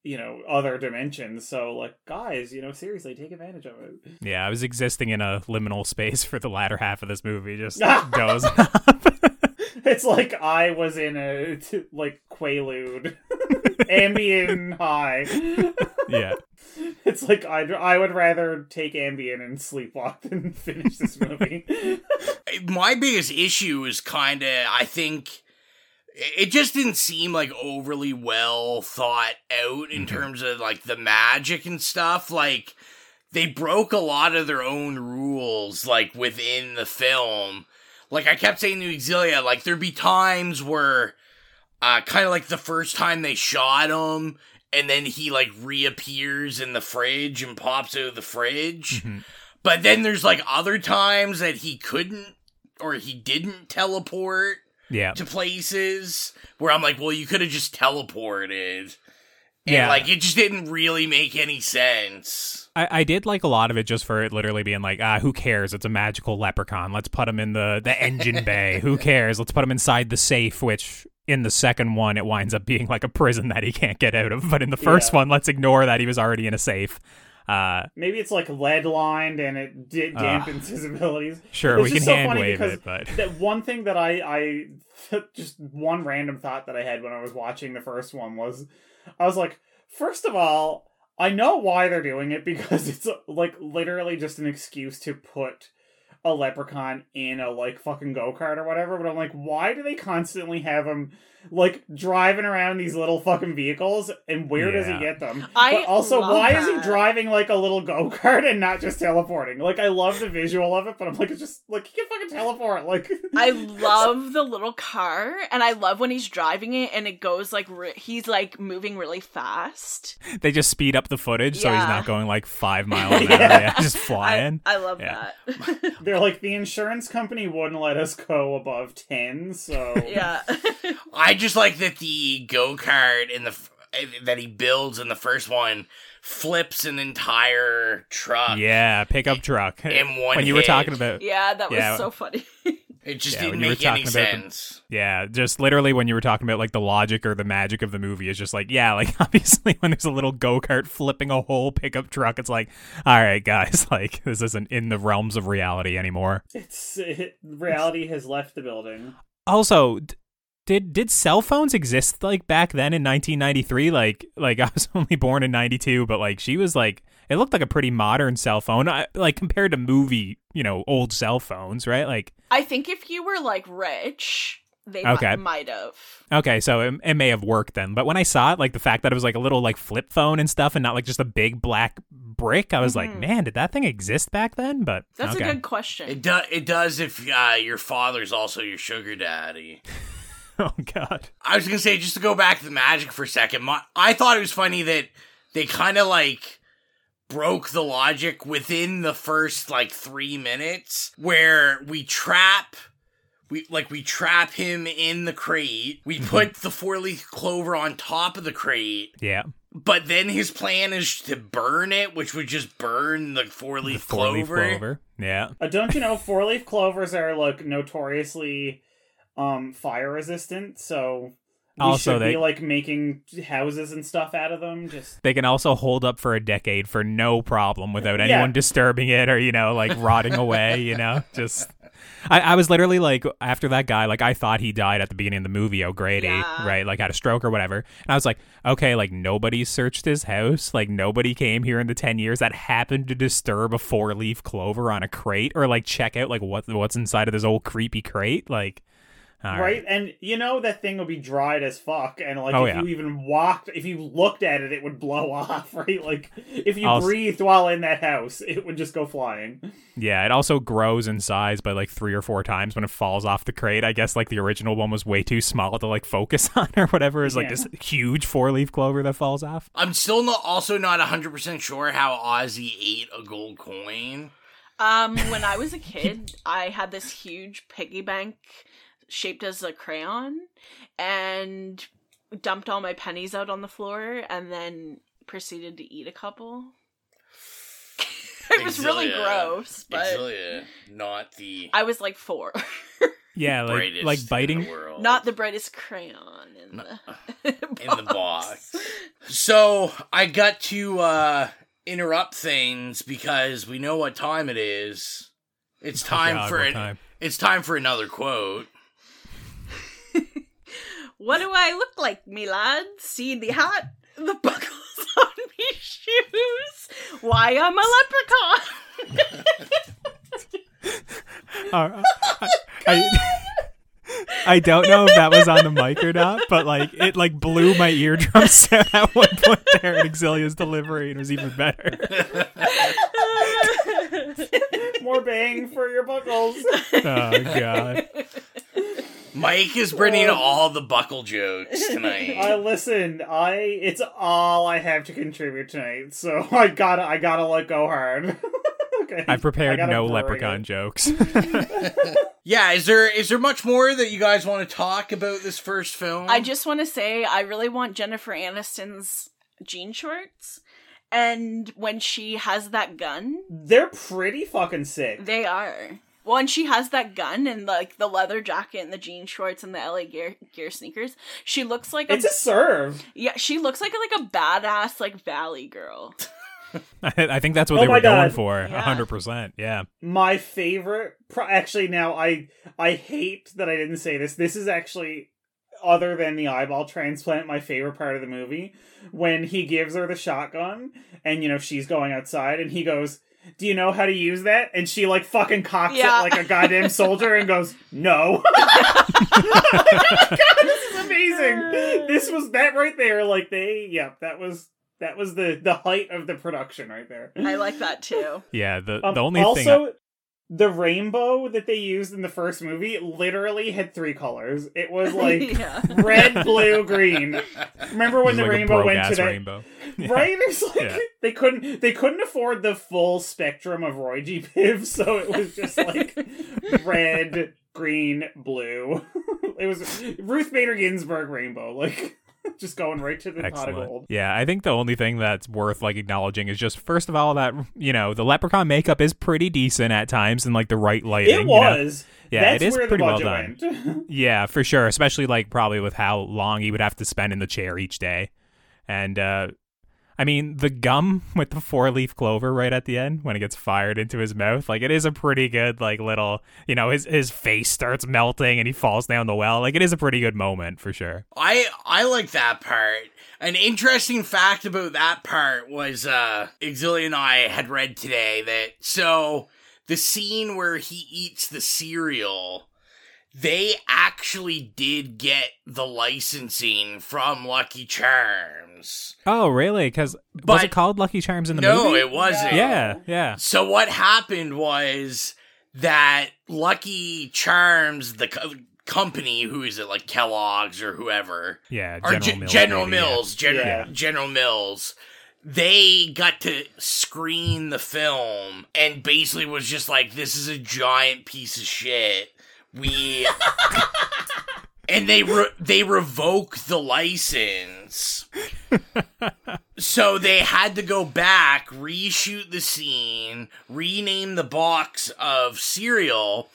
you know other dimensions So like guys, you know seriously take advantage of it. Yeah, I was existing in a liminal space for the latter half of this movie, just dozing up. It's like I was in a t- like Quaalude Ambien high. Yeah. It's like I I would rather take Ambien and sleepwalk than finish this movie. my biggest issue is kind of I think it just didn't seem like overly well thought out in terms of like the magic and stuff. Like they broke a lot of their own rules like within the film. Like I kept saying to Exilia like there'd be times where uh kind of like the first time they shot him and then he like reappears in the fridge and pops out of the fridge. But then there's like other times that he couldn't or he didn't teleport Yeah. to places where I'm like, well, you could have just teleported. And Yeah. like it just didn't really make any sense. I, I did like a lot of it just for it literally being like, ah, who cares? It's a magical leprechaun. Let's put him in the, the engine bay. Who cares? Let's put him inside the safe, which in the second one, it winds up being like a prison that he can't get out of. But in the first Yeah. one, let's ignore that he was already in a safe. Uh, Maybe it's like lead lined and it d- dampens his abilities. Sure, It's we can so hand wave it, but- that one thing that I I just one random thought that I had when I was watching the first one was I was like, first of all, I know why they're doing it because it's like literally just an excuse to put a leprechaun in a like fucking go kart or whatever. But I'm like, why do they constantly have him like driving around these little fucking vehicles? And where does he get them? I but also, love why is he driving like a little go kart and not just teleporting? Like, I love the visual of it, but I'm like, it's just like he can fucking teleport. Like, I love the little car, and I love when he's driving it and it goes like re- he's like moving really fast. they just speed up the footage so he's not going like five miles an hour, Yeah. yeah, just flying. I love Yeah. that. They're like the insurance company wouldn't let us go above ten, so yeah. I just like that the go kart in the that he builds in the first one flips an entire truck. yeah, pickup truck. In one when you were talking about yeah, that was Yeah. so funny. It just Yeah, when didn't you were make any talking about the- sense. Yeah, just literally when you were talking about like the logic or the magic of the movie is just like, yeah, like obviously when there's a little go kart flipping a whole pickup truck, it's like, all right, guys, like this isn't in the realms of reality anymore. it's it, reality has left the building. Also, d- did did cell phones exist like back then in 1993? Like like I was only born in 92, but like she was like it looked like a pretty modern cell phone, I, like compared to movie, you know, old cell phones, right? Like I think if you were like rich, they Okay. might have. Okay, so it, it may have worked then. But when I saw it, like the fact that it was like a little like flip phone and stuff and not like just a big black brick, I was like, Mhm. man, did that thing exist back then? But That's okay. a good question. It does. It does if uh, your father's also your sugar daddy. oh god. I was gonna say just to go back to the magic for a second. My, I thought it was funny that they kind of like broke the logic within the first like three minutes, where we trap. We like we trap him in the crate. We put the four leaf clover on top of the crate, Yeah. but then his plan is to burn it, which would just burn the four leaf clover. clover. Yeah. Uh, don't you know four leaf clovers are like notoriously um fire resistant, so we Also, should they- be like making houses and stuff out of them. Just They can also hold up for a decade for no problem without Yeah. anyone disturbing it or, you know, like rotting away, you know? Just I, I was literally like after that guy, like I thought he died at the beginning of the movie, O'Grady, Yeah. right? Like had a stroke or whatever. And I was like, okay, like nobody searched his house, like nobody came here in the ten years that happened to disturb a four leaf clover on a crate or like check out like what what's inside of this old creepy crate. Like all right. and you know that thing would be dried as fuck, and like Oh, if yeah. you even walked, if you looked at it, it would blow off, right? Like if you Also- breathed while in that house, it would just go flying. Yeah, it also grows in size by like three or four times when it falls off the crate. I guess like the original one was way too small to like focus on or whatever. Is like Yeah. this huge four leaf clover that falls off. I'm still not also not 100% sure how Ozzy ate a gold coin. Um, when I was a kid, I had this huge piggy bank shaped as a crayon and dumped all my pennies out on the floor and then proceeded to eat a couple. it was really gross, but Exilia, not the I was like four. Yeah, like like biting. the world. Not the brightest crayon in the in the box. So I got to uh interrupt things because we know what time it is. It's time Oh, God, for what an, time? it's time for another quote. What do I look like, me lad? See the hat, the buckles on me shoes. Why I'm a leprechaun. Uh, I, I, I don't know if that was on the mic or not, but like it like blew my eardrums out at one point there in Exilia's delivery and it was even better. More bang for your buckles. Oh god. Mike is bringing um, all the buckle jokes tonight. I listen. I it's all I have to contribute tonight, so I gotta I gotta let go hard. okay, I prepared gotta no bring leprechaun it. jokes. yeah, is there is there much more that you guys want to talk about this first film? I just want to say I really want Jennifer Aniston's jean shorts. And when she has that gun, They're pretty fucking sick. they are. Well, and she has that gun and like the leather jacket and the jean shorts and the LA gear gear sneakers. She looks like a, It's a serve. yeah. She looks like a, like a badass like valley girl. I think that's what Oh they my were going God. for. Yeah. hundred percent. Yeah. My favorite. Pro- actually, now I I hate that I didn't say this. This is actually other than the eyeball transplant my favorite part of the movie when he gives her the shotgun and you know she's going outside and he goes do you know how to use that and she like fucking cocks Yeah. it like a goddamn soldier and goes no God, this is amazing this was that right there like they yeah that was that was the the height of the production right there I like that too. Yeah. The um, the only also, thing. The rainbow that they used in the first movie literally had three colors. It was like Yeah. red, blue, green. Remember when the like a rainbow went to broke-ass that? rainbow. Right? It's like Yeah. they couldn't they couldn't afford the full spectrum of Roy G. Biv, so it was just like red, green, blue. it was Ruth Bader Ginsburg rainbow, like just going right to the pot of gold. Yeah, I think the only thing that's worth like acknowledging is just first of all that you know the leprechaun makeup is pretty decent at times and like the right lighting. It you know? was. Yeah, That's it is where pretty well done. Yeah, for sure. Especially like probably with how long he would have to spend in the chair each day. And uh I mean the gum with the four leaf clover right at the end when it gets fired into his mouth, like it is a pretty good like little you know, his his face starts melting and he falls down the well. Like it is a pretty good moment for sure. I I like that part. An interesting fact about that part was uh Exilia and I had read today that so the scene where he eats the cereal they actually did get the licensing from Lucky Charms. Oh, really? Cuz was it called Lucky Charms in the no, movie? No, it wasn't. Yeah, yeah. So what happened was that Lucky Charms, the co- company, who is it, like Kellogg's or whoever, Yeah, or General Mills, General maybe, yeah. Mills, General Yeah. General Mills. They got to screen the film and basically was just like, "This is a giant piece of shit." We and they re- they revoke the license. So they had to go back, reshoot the scene, rename the box of cereal,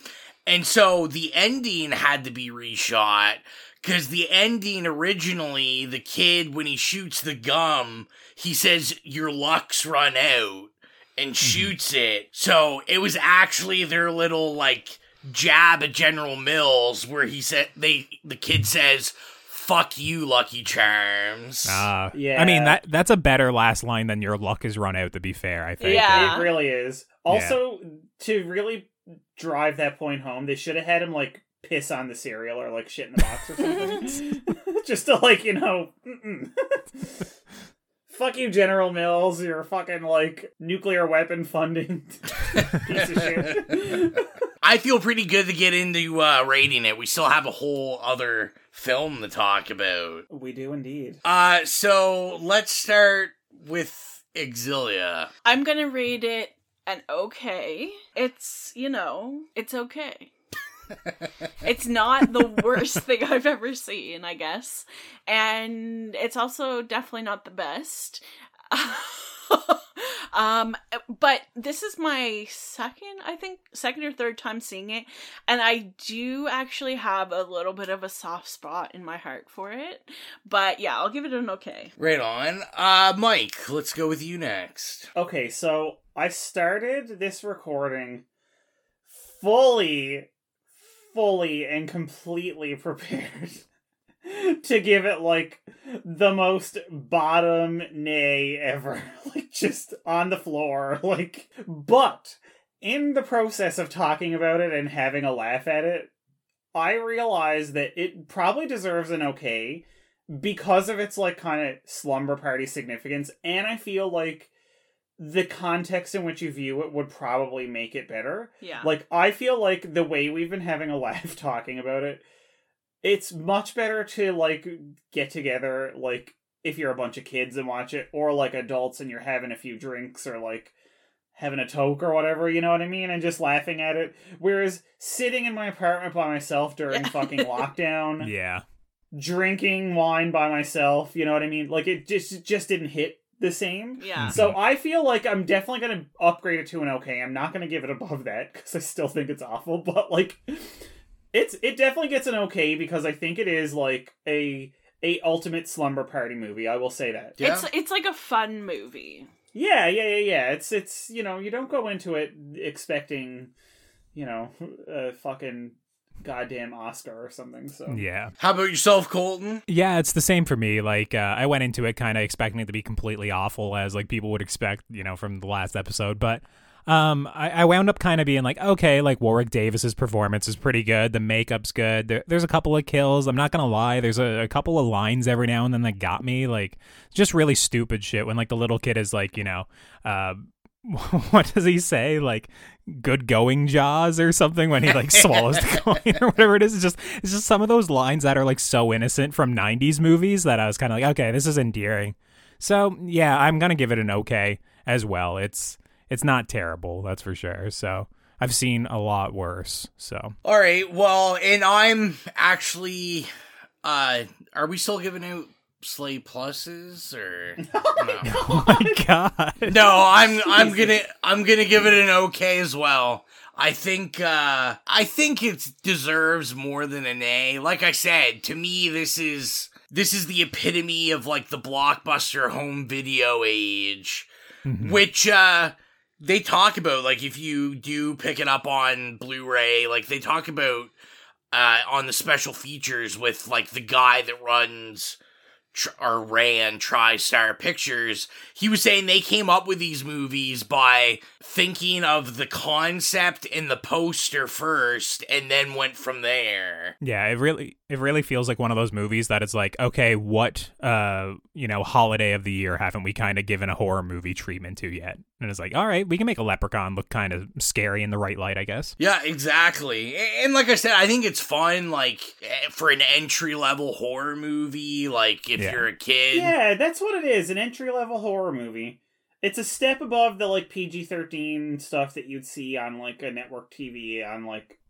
and so the ending had to be reshot because the ending originally, the kid when he shoots the gum, he says your luck's run out and mm-hmm. shoots it. So it was actually their little like jab at General Mills where he said they the kid says fuck you lucky charms. Ah, Yeah. I mean that that's a better last line than your luck is run out. To be fair, I think. Yeah. It really is. Also, to really drive that point home, they should have had him like piss on the cereal or like shit in the box or something, just to like you know. Fuck you, General Mills. You're fucking like nuclear weapon funding piece of shit. I feel pretty good to get into uh, rating it. We still have a whole other film to talk about. we do indeed. Uh, so let's start with Exilia. I'm gonna rate it an okay. It's you know, it's okay. it's not the worst thing I've ever seen, I guess. And it's also definitely not the best. um but this is my second I think second or third time seeing it and I do actually have a little bit of a soft spot in my heart for it. But yeah, I'll give it an okay. Right on. Uh, Mike, let's go with you next. Okay, so I started this recording fully, fully, and completely prepared to give it like the most bottom nay ever. like, just on the floor. Like, but in the process of talking about it and having a laugh at it, I realize that it probably deserves an okay because of its like kind of slumber party significance and I feel like the context in which you view it would probably make it better. Yeah. Like I feel like the way we've been having a laugh talking about it, it's much better to like get together like if you're a bunch of kids and watch it or like adults and you're having a few drinks or like having a toke or whatever, you know what I mean, and just laughing at it. Whereas sitting in my apartment by myself during fucking lockdown, Yeah. drinking wine by myself. You know what I mean? Like it just it just didn't hit the same. Yeah. Mm-hmm. So I feel like I'm definitely going to upgrade it to an okay. I'm not going to give it above that because I still think it's awful. But like, it's it definitely gets an okay because I think it is like a a ultimate slumber party movie. I will say that. It's it's like a fun movie. Yeah, yeah, yeah, yeah. It's it's you know you don't go into it expecting, you know, a fucking goddamn Oscar or something. So Yeah. How about yourself, Colton? Yeah, it's the same for me. Like, uh, I went into it kind of expecting it to be completely awful, as like people would expect, you know, from the last episode. But um, I, I wound up kind of being like, okay, like Warwick Davis's performance is pretty good. The makeup's good. There, there's a couple of kills. I'm not gonna lie. There's a, a couple of lines every now and then that got me. Like, just really stupid shit. When like the little kid is like, you know, uh, what does he say? Like, good going jaws or something when he like swallows the coin or whatever it is. It's just it's just some of those lines that are like so innocent from '90s movies that I was kind of like, okay, this is endearing. So yeah, I'm gonna give it an okay as well. It's it's not terrible, that's for sure. So I've seen a lot worse. So All right. Well, and I'm actually. uh Are we still giving out Slay pluses or? oh my god. no, I'm I'm gonna I'm gonna give it an okay as well. I think uh I think it deserves more than an A. Like I said, to me this is this is the epitome of like the blockbuster home video age, which uh they talk about like if you do pick it up on Blu-ray, like they talk about uh on the special features with like the guy that runs or ran TriStar Pictures, he was saying they came up with these movies by thinking of the concept and the poster first and then went from there. Yeah, it really it really feels like one of those movies that it's like, okay, what uh, you know, holiday of the year haven't we kind of given a horror movie treatment to yet? And it's like, all right, we can make a leprechaun look kind of scary in the right light, I guess. Yeah, exactly. And like I said, I think it's fun, like eh, for an entry level horror movie. Like if Yeah. you're a kid, Yeah, that's what it is. An entry level horror movie. It's a step above the like PG thirteen stuff that you'd see on like a network TV on like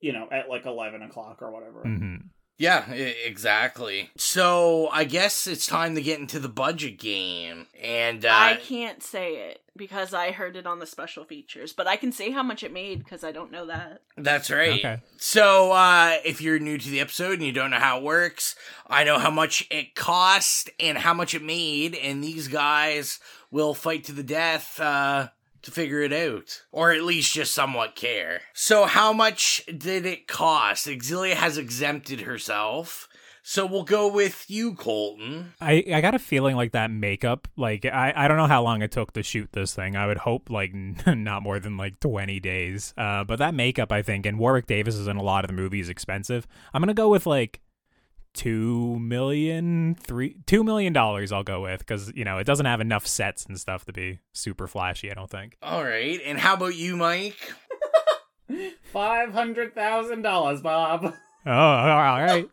you know at like eleven o'clock or whatever. Mm-hmm. Yeah, exactly. So I guess it's time to get into the budget game, and uh, I can't say it because I heard it on the special features, but I can say how much it made because I don't know that. That's right. Okay. So, uh, if you're new to the episode and you don't know how it works, I know how much it cost and how much it made, and these guys will fight to the death, uh, to figure it out. Or at least just somewhat care. So, how much did it cost? Exilia has exempted herself. So, we'll go with you, Colton. I, I got a feeling like that makeup, like I, I don't know how long it took to shoot this thing. I would hope like not more than like 20 days. Uh, but that makeup, I think, and Warwick Davis is in a lot of the movies expensive. I'm gonna go with like two million, three, two million dollars. I'll go with because you know it doesn't have enough sets and stuff to be super flashy. I don't think. All right. And how about you, Mike? Five hundred thousand dollars, Bob. Oh, all right.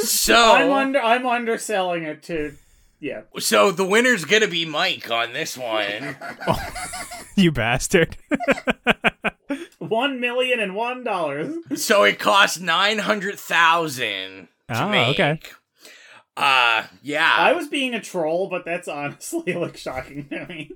So, I'm under. I'm underselling it to. Yeah. so the winner's gonna be Mike on this one. you bastard. One million and one dollars. So it costs nine hundred thousand to Oh, make. okay. Uh, yeah. I was being a troll, but that's honestly like shocking to me.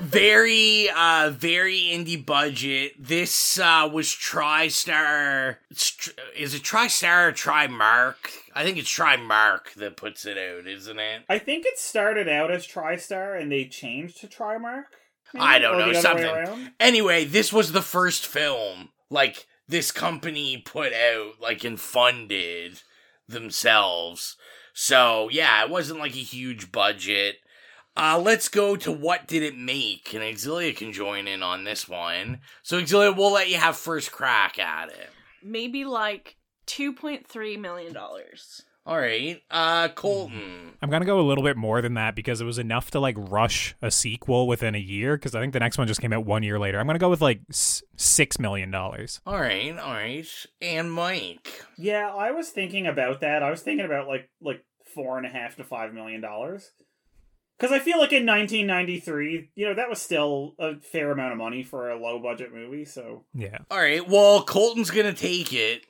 very, uh, very indie budget. This uh was TriStar. it's Is it TriStar or TriMark? I think it's TriMark that puts it out, isn't it? I think it started out as TriStar and they changed to Trimark. maybe? I don't Or know the other way something. around? Anyway, this was the first film like this company put out, like and funded themselves. So yeah, it wasn't like a huge budget. Uh, let's go to what did it make, and Exilia can join in on this one. So Exilia, we'll let you have first crack at it. Maybe like two point three million dollars. All right, uh, Colton. I'm gonna go a little bit more than that because it was enough to like rush a sequel within a year. Because I think the next one just came out one year later. I'm gonna go with like six million dollars. All right, all right, and Mike. Yeah, I was thinking about that. I was thinking about like like four and a half to five million dollars. Because I feel like in 1993, you know, that was still a fair amount of money for a low budget movie. So Yeah. All right, well, Colton's gonna take it.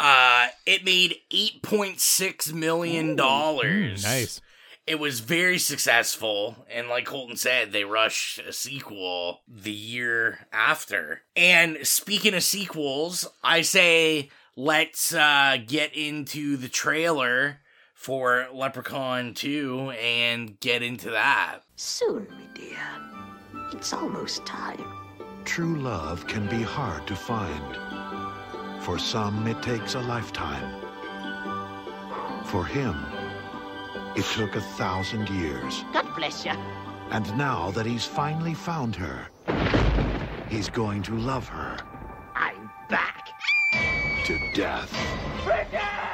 Uh, it made eight point six million dollars. Mm, nice. It was very successful, and like Colton said, they rushed a sequel the year after. And speaking of sequels, I say let's uh, get into the trailer for Leprechaun 2 and get into that. Soon, my dear. It's almost time. True love can be hard to find. For some, it takes a lifetime. For him, it took a thousand years. God bless you. And now that he's finally found her, he's going to love her I'm back. to death. Kiss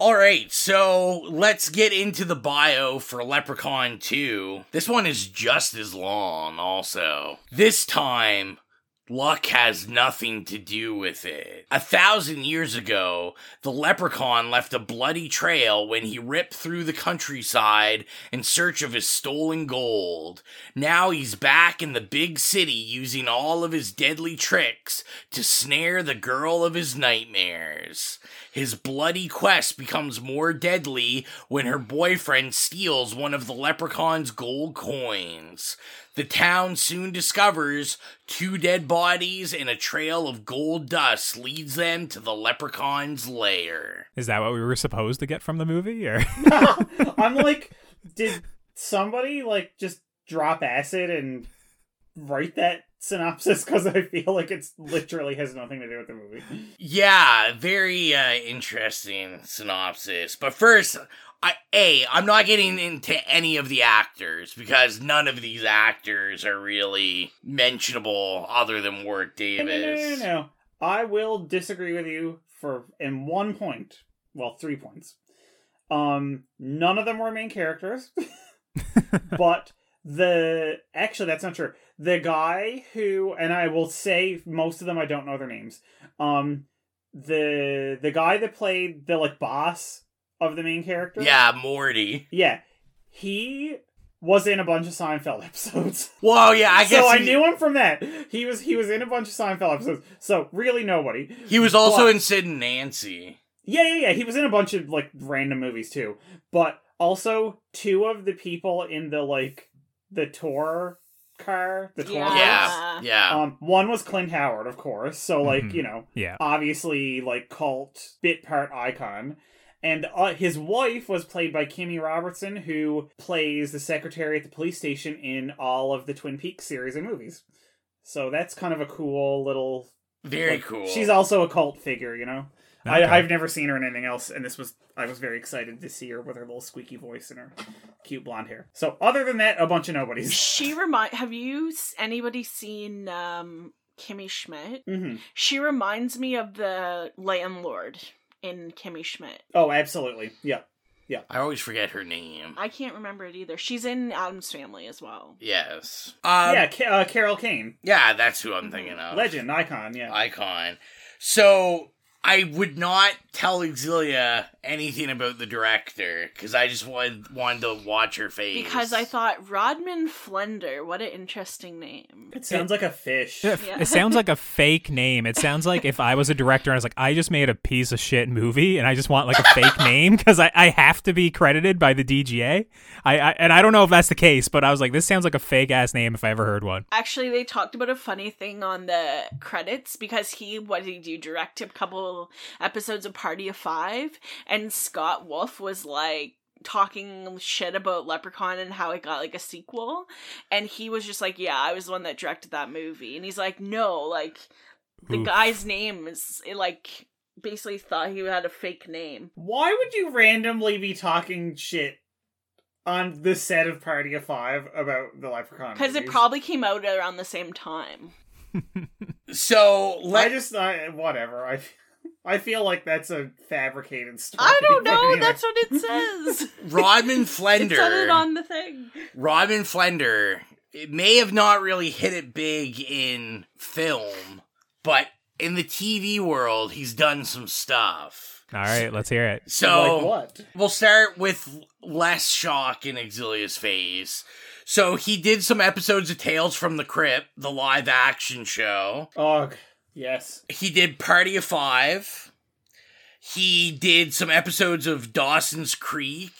All right, so let's get into the bio for Leprechaun 2. This one is just as long, also. This time, luck has nothing to do with it. A thousand years ago, the leprechaun left a bloody trail when he ripped through the countryside in search of his stolen gold. Now he's back in the big city using all of his deadly tricks to snare the girl of his nightmares. His bloody quest becomes more deadly when her boyfriend steals one of the leprechaun's gold coins. The town soon discovers two dead bodies and a trail of gold dust leads them to the leprechaun's lair. Is that what we were supposed to get from the movie? Or I'm like, did somebody like just drop acid and write that synopsis? Because I feel like it's literally has nothing to do with the movie. Yeah, very uh, interesting synopsis. But first, I a I'm not getting into any of the actors because none of these actors are really mentionable other than Warwick No, no, no, no, no. I will disagree with you for in one point. Well, three points. Um, none of them were main characters, but the actually that's not true. The guy who, and I will say most of them I don't know their names. Um, the the guy that played the like boss of the main character. Yeah, Morty. yeah, he was in a bunch of Seinfeld episodes. Well, yeah, I guess so I knew him from that. He was he was in a bunch of Seinfeld episodes. So really nobody. He was also But- in Sid and Nancy. Yeah, yeah, yeah. He was in a bunch of like random movies too. But also two of the people in the like the tour car, the tour Yeah. bus, Yeah, yeah. Um, one was Clint Howard, of course. So like Mhm. you know, Yeah. obviously like cult bit part icon. And uh, his wife was played by Kimmy Robertson, who plays the secretary at the police station in all of the Twin Peaks series and movies. So that's kind of a cool little. Very like, cool. She's also a cult figure, you know. Okay. I, I've never seen her in anything else, and this was I was very excited to see her with her little squeaky voice and her cute blonde hair. So other than that, a bunch of nobodies. She remind. Have you anybody seen um Kimmy Schmidt? hmm She reminds me of the landlord in Kimmy Schmidt. Oh, absolutely. Yeah. Yeah. I always forget her name. I can't remember it either. She's in Addams Family as well. Yes. Um, yeah, Ca- uh, Carol Kane. Yeah, that's who I'm thinking of. Legend, icon, yeah. Icon. So I would not tell Exilia anything about the director because I just wanted, wanted to watch her face. Because I thought Rodman Flender, what an interesting name. It sounds like a fish. Yeah, It sounds like a fake name. It sounds like if I was a director and I was like, I just made a piece of shit movie and I just want like a fake name because I, I have to be credited by the DGA. I, I and I don't know if that's the case, but I was like, this sounds like a fake ass name if I ever heard one. Actually, they talked about a funny thing on the credits because he, what did he do? Direct a couple episodes of Party of Five, and Scott Wolf was like talking shit about Leprechaun and how it got like a sequel, and he was just like, "Yeah, I was the one that directed that movie," and he's like, "No, like the Oof. guy's name is it, like." Basically, thought he had a fake name. Why would you randomly be talking shit on the set of Party of Five about the Leprechaun? Because it probably came out around the same time. So let I just I, whatever. I I feel like that's a fabricated story. I don't know. anyway. That's what it says. Rodman It said it Flender. on the thing. Rodman Flender. It may have not really hit it big in film, but in the TV world, he's done some stuff. All right, let's hear it. So Like what? We'll start with less shock in Exilia's face. So he did some episodes of Tales from the Crypt, the live action show. Ugh. Yes. He did Party of Five. He did some episodes of Dawson's Creek.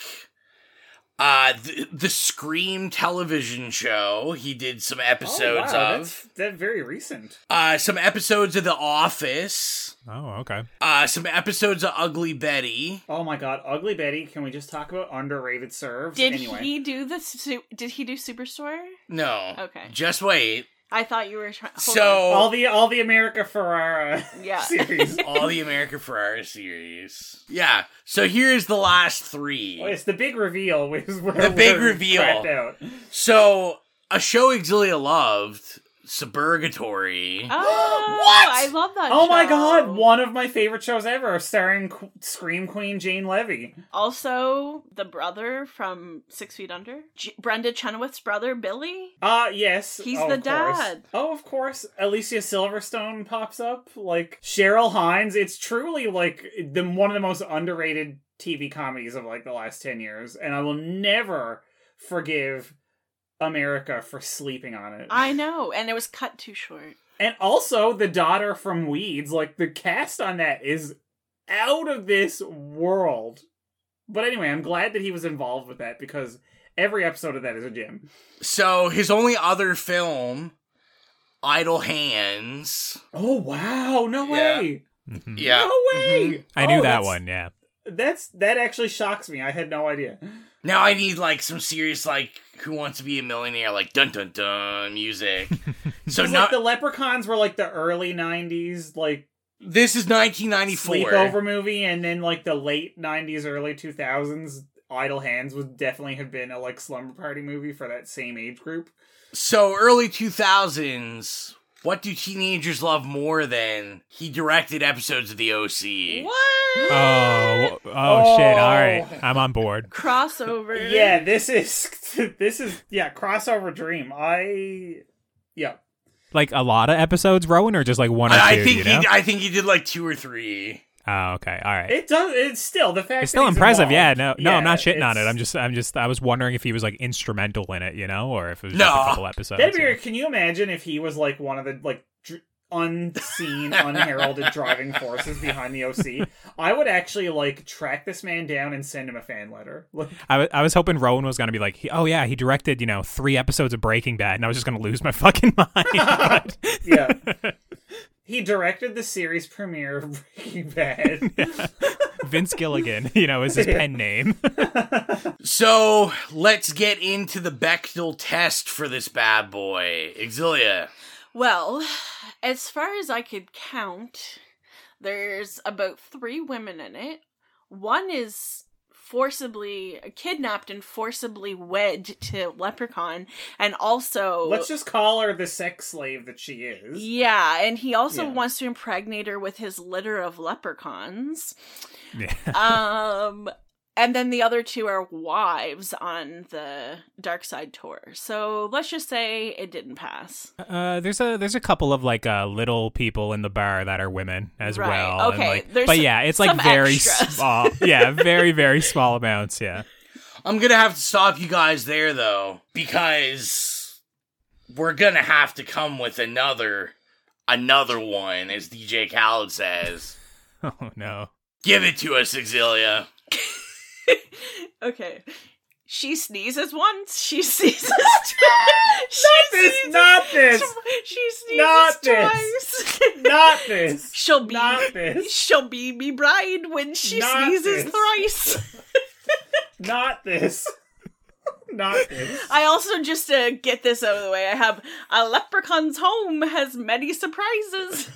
Uh, the, the Scream television show. He did some episodes oh, wow, of. That's that very recent. Uh, some episodes of The Office. Oh, okay. Uh, some episodes of Ugly Betty. Oh my god, Ugly Betty. Can we just talk about underrated serves? Did anyway. he do the? Su- did he do Superstore? No. Okay. Just wait. I thought you were trying. So all the all the America Ferrera Yeah. series. all the America Ferrera series. Yeah. So here's the last three. Oh, it's the big reveal. Was where The big reveal. Out. So a show Exilia loved, Suburgatory. Oh, What? I love that. Oh my god, one of my favorite shows ever, starring Qu- Scream Queen Jane Levy. Also, the brother from Six Feet Under, J- Brenda Chenowith's brother, Billy. Uh yes. He's Oh, the dad. Oh, of course. Alicia Silverstone pops up. Like Cheryl Hines. It's truly like the one of the most underrated TV comedies of like the last ten years, and I will never forgive America for sleeping on it. I know, and it was cut too short. And also the daughter from Weeds, like the cast on that is out of this world. But anyway, I'm glad that he was involved with that because every episode of that is a gem. So his only other film, Idle Hands. Oh wow, no Yeah. way. Mhm. Yeah. No way. Mm-hmm. I knew Oh, that one. Yeah. That's that actually shocks me. I had no idea. Now I need like some serious like Who Wants to Be a Millionaire like dun dun dun music. so It's now like the Leprechauns were like the early '90s, like this is 1994. sleepover movie, and then like the late '90s, early 2000s. Idle Hands would definitely have been a like slumber party movie for that same age group. So early 2000s. What do teenagers love more than he directed episodes of The OC? What? Oh, oh, shit! All right, oh. I'm on board. Crossover. Yeah, this is this is yeah crossover dream. I yeah. Like a lot of episodes, Rowan, or just like one or two? I, I think you know? he, I think he did like two or three. Oh, okay. All right. It does. It's still the fact. It's still that he's impressive. Yeah. involved. No, no, I'm not shitting on it. I'm just, I'm just, I was wondering if he was like instrumental in it, you know, or if it was No. just a couple episodes. That'd be weird. Can you imagine if he was like one of the like dr- unseen, unheralded driving forces behind the OC? I would actually like track this man down and send him a fan letter. Like, I wa- I was hoping Rowan was gonna be like, oh yeah, he directed, you know, three episodes of Breaking Bad, and I was just gonna lose my fucking mind. Yeah. He directed the series premiere of Breaking Bad. Vince Gilligan, you know, is his pen name. So let's get into the Bechdel test for this bad boy. Exilia. Well, as far as I could count, there's about three women in it. One is forcibly kidnapped and forcibly wed to Leprechaun, and also Let's just call her the sex slave that she is. yeah, and he also Yeah. wants to impregnate her with his litter of leprechauns. yeah. Um, and then the other two are wives on the Dark Side tour. So let's just say it didn't pass. Uh, there's a there's a couple of like uh, little people in the bar that are women as Right, well. and, okay, like- there's but some- yeah, it's like very extras. small. yeah, very very small amounts. Yeah. I'm gonna have to stop you guys there though, because we're gonna have to come with another another one, as DJ Khaled says. Oh no. Give it to us, Exilia. Okay. She sneezes once. She sneezes twice. she this, sneezes not this, tw- She sneezes Not this. twice. Not this. She'll be Not this. she'll be me bride when she Not sneezes this. thrice. Not this. Not this. I also just to get this out of the way, I have a leprechaun's home has many surprises.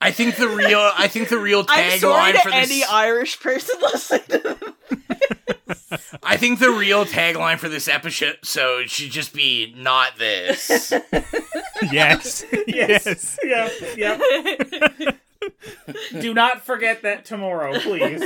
I think the real I think the real I'm sorry tagline to for this any Irish person listening. to this. I think the real tagline for this episode should just be "Not this." yes. yes. Yep. Yep. Do not forget that tomorrow, please.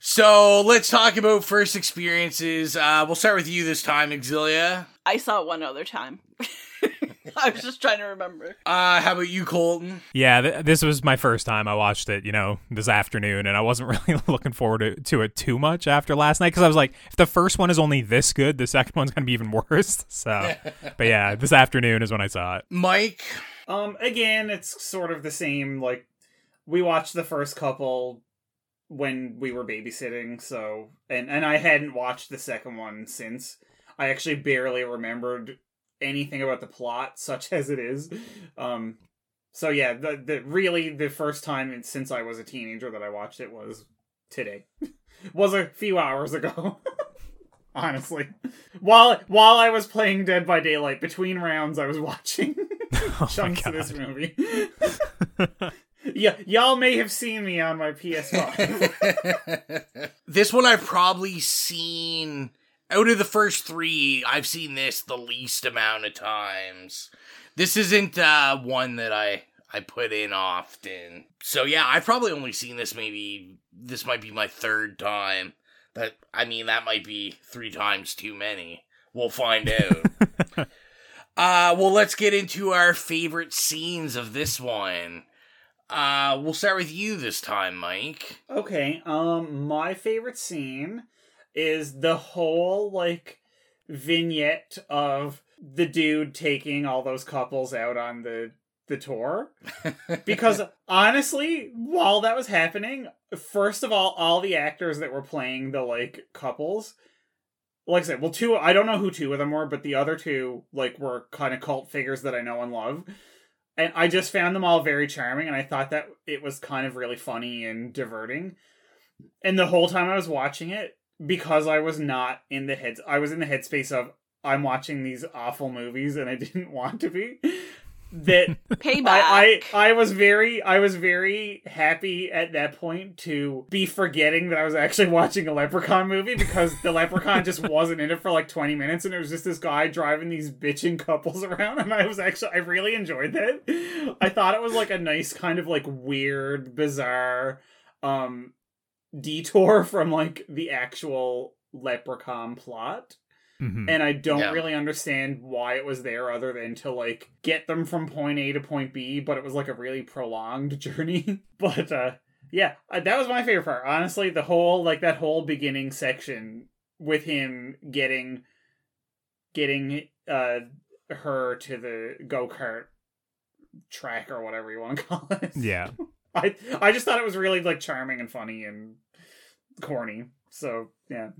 so let's talk about first experiences. Uh, we'll start with you this time, Exilia. I saw it one other time. I was just trying to remember. Uh, how about you, Colton? Yeah, th- this was my first time. I watched it, you know, this afternoon, and I wasn't really looking forward to, to it too much after last night because I was like, if the first one is only this good, the second one's gonna be even worse. So, but yeah, this afternoon is when I saw it. Mike. Um, again, it's sort of the same. Like, we watched the first couple when we were babysitting, so and and I hadn't watched the second one since. I actually barely remembered anything about the plot, such as it is. Um, so yeah, the the really the first time since I was a teenager that I watched it was today. was a few hours ago. Honestly, while while I was playing Dead by Daylight between rounds, I was watching chunks of this movie. yeah, y'all may have seen me on my PS5. this one I've probably seen out of the first three, I've seen this the least amount of times. This isn't uh, one that I I put in often. So yeah, I've probably only seen this maybe this might be my third time. That I mean that might be three times too many. We'll find out. uh well let's get into our favorite scenes of this one. Uh we'll start with you this time, Mike. Okay, um my favorite scene is the whole like vignette of the dude taking all those couples out on the the tour. Because honestly while that was happening first of all all the actors that were playing the like couples like i said well two i don't know who two of them were but the other two like were kind of cult figures that i know and love. And i just found them all very charming and i thought that it was kind of really funny and diverting. And the whole time i was watching it because I was not in the heads I was in the headspace of I'm watching these awful movies and I didn't want to be. That payback. I, I I was very I was very happy at that point to be forgetting that I was actually watching a Leprechaun movie because the Leprechaun just wasn't in it for like 20 minutes and it was just this guy driving these bitching couples around and I was actually I really enjoyed that. I thought it was like a nice kind of like weird bizarre um detour from like the actual leprechaun plot Mhm. and i don't Yeah. really understand why it was there other than to like get them from point a to point b but it was like a really prolonged journey but uh yeah uh, that was my favorite part honestly the whole like that whole beginning section with him getting getting uh her to the go-kart track or whatever you want to call it Yeah. I I just thought it was really like charming and funny and corny. So yeah.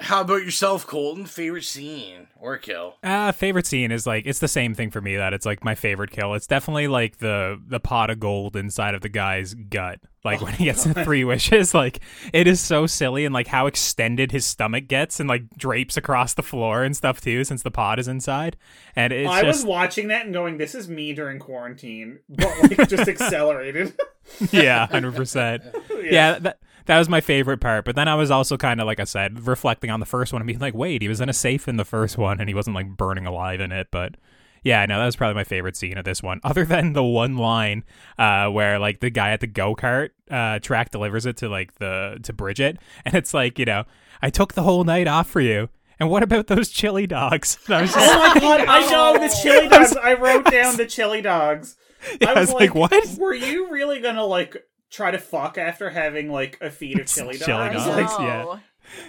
How about yourself, Colton? Favorite scene or kill? Uh, favorite scene is like it's the same thing for me that it's like my favorite kill. It's definitely like the the pot of gold inside of the guy's gut. Like when he gets the three wishes, like it is so silly and like how extended his stomach gets and like drapes across the floor and stuff too, since the pot is inside. And it's I just was watching that and going, "This is me during quarantine," but like just accelerated. yeah, hundred percent. Yeah, that that was my favorite part. But then I was also kind of like I said, reflecting on the first one and being like, wait, he was in a safe in the first one and he wasn't like burning alive in it. But yeah, no, that was probably my favorite scene of this one. Other than the one line uh, where like the guy at the go kart uh, track delivers it to like the to Bridget, and it's like you know, I took the whole night off for you. And what about those chili dogs? I was just oh my god! I know the chili dogs. I wrote down the chili dogs. Yeah, I I was was like, like, what? Were you really gonna like try to fuck after having like a feed of chili dogs? Chili dogs, Like, yeah.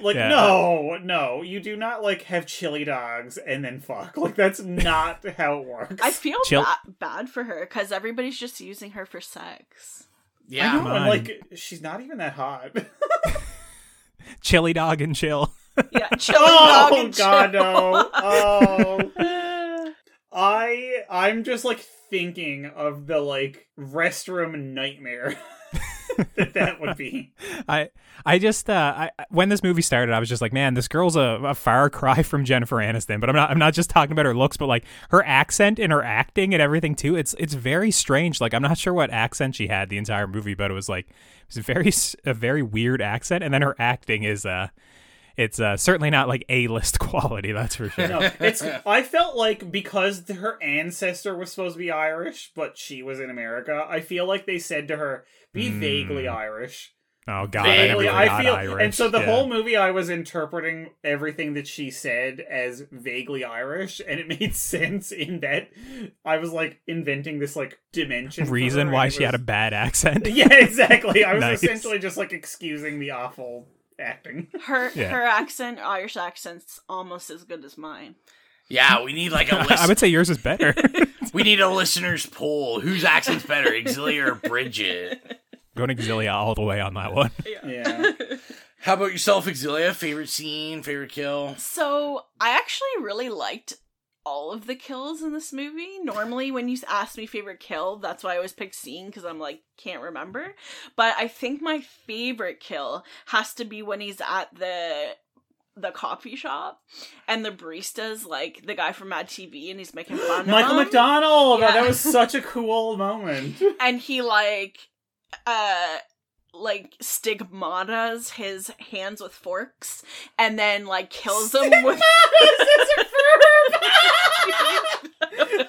Like Yeah. no, no, you do not like have chili dogs and then fuck. Like that's not how it works. I feel Chill- ba- bad for her because everybody's just using her for sex. Yeah, I know, and like she's not even that hot. chili dog and chill. Yeah, chili oh dog and god, chill. no! Oh, I I'm just like thinking of the like restroom nightmare that would be. I I just uh I when this movie started I was just like man this girl's a, a far cry from Jennifer Aniston but I'm not I'm not just talking about her looks but like her accent and her acting and everything too it's it's very strange like I'm not sure what accent she had the entire movie but it was like it was a very a very weird accent and then her acting is uh it's uh, certainly not like A list quality. That's for sure. No, it's. I felt like because her ancestor was supposed to be Irish, but she was in America. I feel like they said to her, "Be vaguely Irish." Oh God, I never Vaguely, I got feel, Irish. and so the yeah. whole movie, I was interpreting everything that she said as vaguely Irish, and it made sense in that I was like inventing this like dimension. reason why it she had a bad accent. Yeah, exactly. I was Nice. essentially just like excusing the awful acting. Her Yeah. her accent, Irish accent's almost as good as mine. Yeah, we need like a I list. I would say yours is better. we need a listener's poll. Whose accent's better, Exilia or Bridget? Going Exilia all the way on that one. Yeah. How about yourself, Exilia? Favorite scene, favorite kill? So I actually really liked all of the kills in this movie. Normally, when you ask me favorite kill, that's why I always pick scene because I'm like can't remember. But I think my favorite kill has to be when he's at the the coffee shop and the barista's like the guy from Mad TV and he's making fun Michael him. McDonald. Yeah. That was such a cool moment. and he like uh like stigmatas his hands with forks and then like kills them with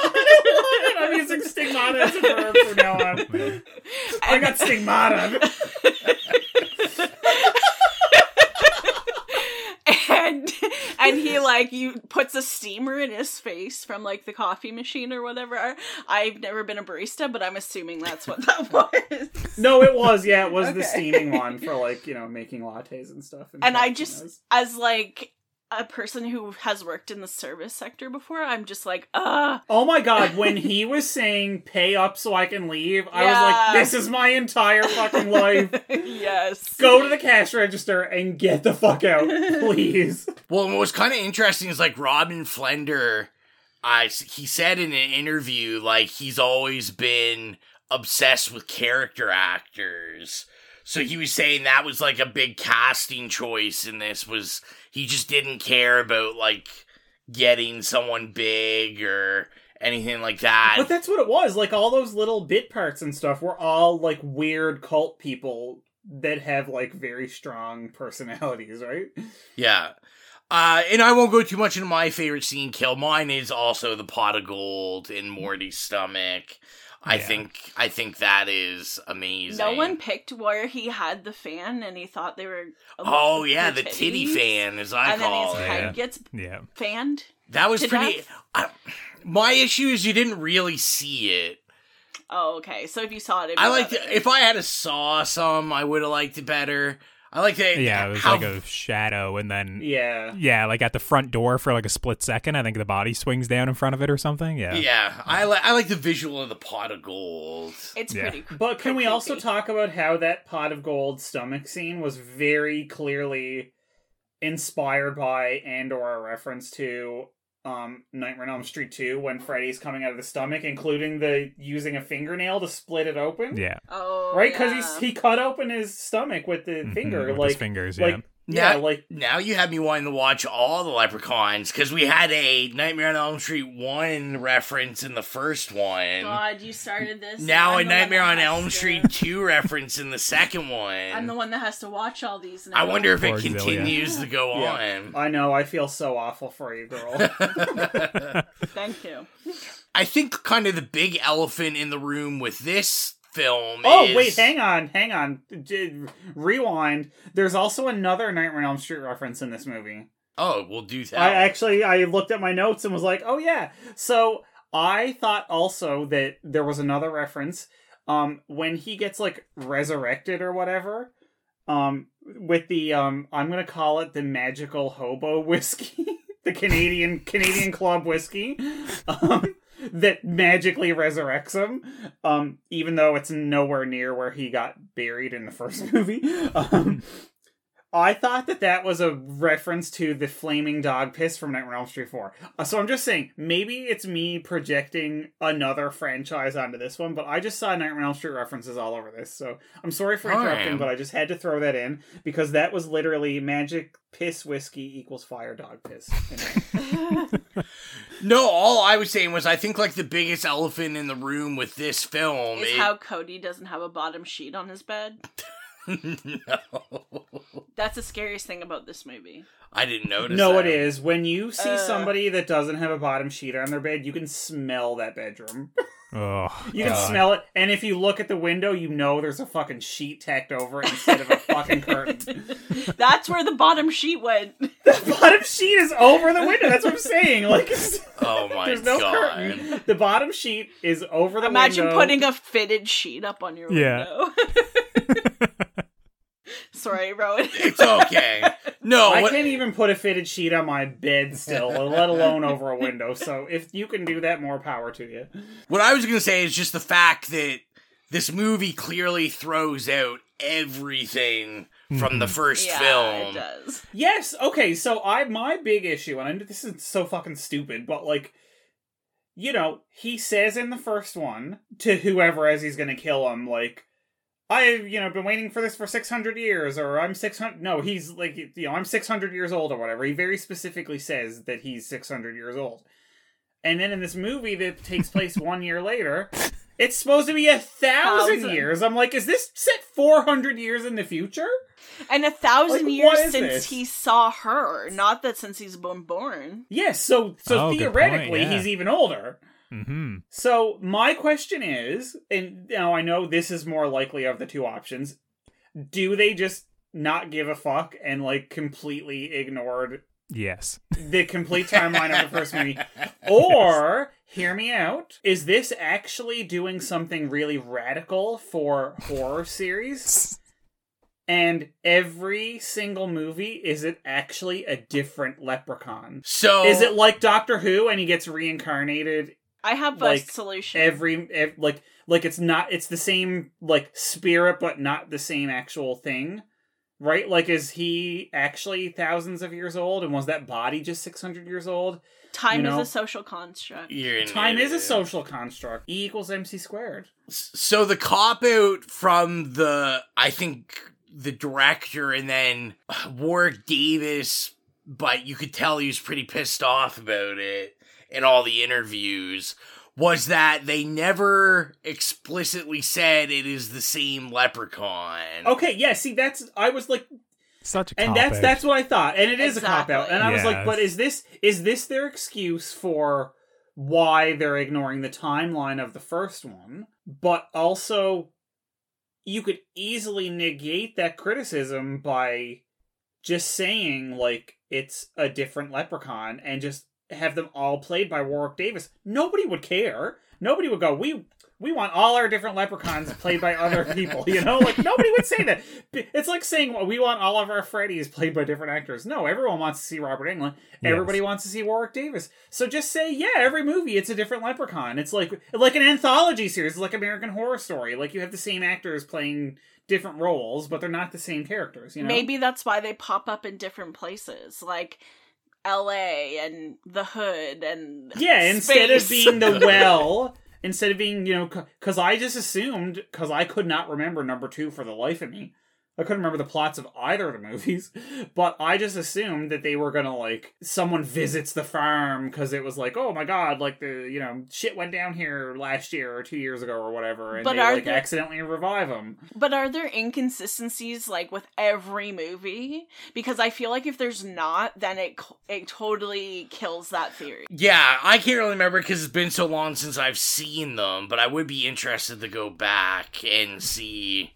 oh I'm using stigmata as a verb from now on. I got stigmata. and and he like you puts a steamer in his face from like the coffee machine or whatever. I've never been a barista, but I'm assuming that's what that was. No, it was. Yeah, it was the steaming one for like you know making lattes and stuff. And I cappuccinos. just as like a person who has worked in the service sector before, I'm just like, uh Oh my god, when he was saying pay up so I can leave, I was like, this is my entire fucking life. yes. Go to the cash register and get the fuck out, please. Well, and what was kind of interesting is like Rodman Flender, I he said in an interview like he's always been obsessed with character actors. So he was saying that was like a big casting choice in this was he just didn't care about like getting someone big or anything like that. But that's what it was. Like all those little bit parts and stuff were all like weird cult people that have like very strong personalities, right? Yeah. Uh, and I won't go too much into my favorite scene kill. Mine is also the pot of gold in Morty's stomach. I Yeah. think I think that is amazing. No one picked where he had the fan, and he thought they were. Oh yeah, the the titty fan, as I and then his it. head gets Yeah. fanned. That was to pretty. death? I, my issue is you didn't really see it. Oh, okay. So if you saw it, it'd be I liked better. it. If I had a saw some, I would have liked it better. I like that. Yeah, it was how- like a shadow, and then Yeah. yeah, like at the front door for like a split second. I think the body swings down in front of it or something. Yeah, Yeah, I like I like the visual of the pot of gold. It's Yeah. pretty. But can we also talk about how that pot of gold stomach scene was very clearly inspired by and or a reference to um Nightmare on Elm Street 2 when Freddy's coming out of the stomach, including the using a fingernail to split it open? yeah. Oh, Right, because yeah. he cut open his stomach with the Mhm, finger, with his like fingers, like yeah. yeah, Now- like Now you have me wanting to watch all the Leprechauns because we had a Nightmare on Elm Street one reference in the first one. God, you started this. Now I'm a Nightmare on has Elm to- Street two reference in the second one. I'm the one that has to watch all these now. I wonder if Poor it Exilia. continues to go Yeah. on. I know, I feel so awful for you, girl. Thank you. I think kind of the big elephant in the room with this film Oh is wait, hang on, hang on. Rewind. There's also another Nightmare on Elm Street reference in this movie. Oh, we'll do that. I actually I looked at my notes and was like, "Oh yeah." So I thought also that there was another reference um when he gets like resurrected or whatever um with the um I'm going to call it the magical hobo whiskey, the Canadian Canadian club whiskey. Um that magically resurrects him um even though it's nowhere near where he got buried in the first movie um I thought that that was a reference to the flaming dog piss from Nightmare on Elm Street 4. Uh, so I'm just saying, maybe it's me projecting another franchise onto this one, but I just saw Nightmare on Elm Street references all over this. So I'm sorry for interrupting, Fine. but I just had to throw that in because that was literally magic piss whiskey equals fire dog piss. No, all I was saying was I think like the biggest elephant in the room with this film Is is how Cody doesn't have a bottom sheet on his bed. no. That's the scariest thing about this movie. I didn't notice. No, that. it is. When you see Uh. somebody that doesn't have a bottom sheet on their bed, you can smell that bedroom. Oh, You can God. smell it, and if you look at the window, you know there's a fucking sheet tacked over it instead of a fucking curtain. That's where the bottom sheet went. The bottom sheet is over the window. That's what I'm saying. Like, Oh my there's no god. curtain. The bottom sheet is over the Imagine window. Imagine putting a fitted sheet up on your Yeah. window. Sorry, Rowan. It's okay. No, I what- can't even put a fitted sheet on my bed still, let alone over a window. So if you can do that, more power to you. What I was going to say is just the fact that this movie clearly throws out everything from the mm-hmm. first yeah, film. it does. Yes. Okay. So I my big issue, and I know this is so fucking stupid, but like, you know, he says in the first one to whoever as he's gonna kill him, like, I've you know been waiting for this for six hundred years, or I'm six hundred. No, he's like, you know, I'm six hundred years old, or whatever. He very specifically says that he's six hundred years old. And then in this movie that takes place one year later, it's supposed to be a thousand Thousand. years. I'm like, is this set four hundred years in the future? And a thousand Like, years since this? he saw her, not that since he's been born. Yes, so so Oh, good point, theoretically yeah. he's even older. Mm-hmm. So my question is, and now I know this is more likely of the two options. Do they just not give a fuck and like completely ignored Yes. the complete timeline of the first movie? Or hear me out, is this actually doing something really radical for horror series? And every single movie is it actually a different leprechaun? So Is it like Doctor Who and he gets reincarnated I have a Like, solution. every, ev like like it's not it's the same like spirit but not the same actual thing right? Like is he actually thousands of years old? And was that body just 600 years old? Time you know? is a social construct. You're time is a social construct. E equals mc squared. So the cop out from the, I think the director and then uh, Warwick Davis, but you could tell he was pretty pissed off about it in all the interviews, was that they never explicitly said it is the same leprechaun. okay yeah see that's i was like Such a and cop-out. that's that's what I thought, and it is a cop out. And I was like, but is this is this their excuse for why they're ignoring the timeline of the first one? But also, you could easily negate that criticism by just saying like it's a different leprechaun and just have them all played by Warwick Davis. Nobody would care. Nobody would go, we we want all our different leprechauns played by other people, you know? Like nobody would say that. It's like saying well, we want all of our Freddys played by different actors. No, everyone wants to see Robert Englund. Everybody wants to see Warwick Davis. So just say, yeah, every movie it's a different leprechaun. It's like like an anthology series, like American Horror Story. Like you have the same actors playing different roles, but they're not the same characters, you know? Maybe that's why they pop up in different places, like L.A. and the Hood and Yeah, instead of being the well, instead of being, you know, because I just assumed, because I could not remember number two for the life of me. I couldn't remember the plots of either of the movies, but I just assumed that they were gonna like someone visits the farm because it was like, oh my god, like the you know shit went down here last year or two years ago or whatever, and But they are like there- accidentally revive them. But are there inconsistencies like with every movie? Because I feel like if there's not, then it it totally kills that theory. Yeah, I can't really remember because it's been so long since I've seen them, but I would be interested to go back and see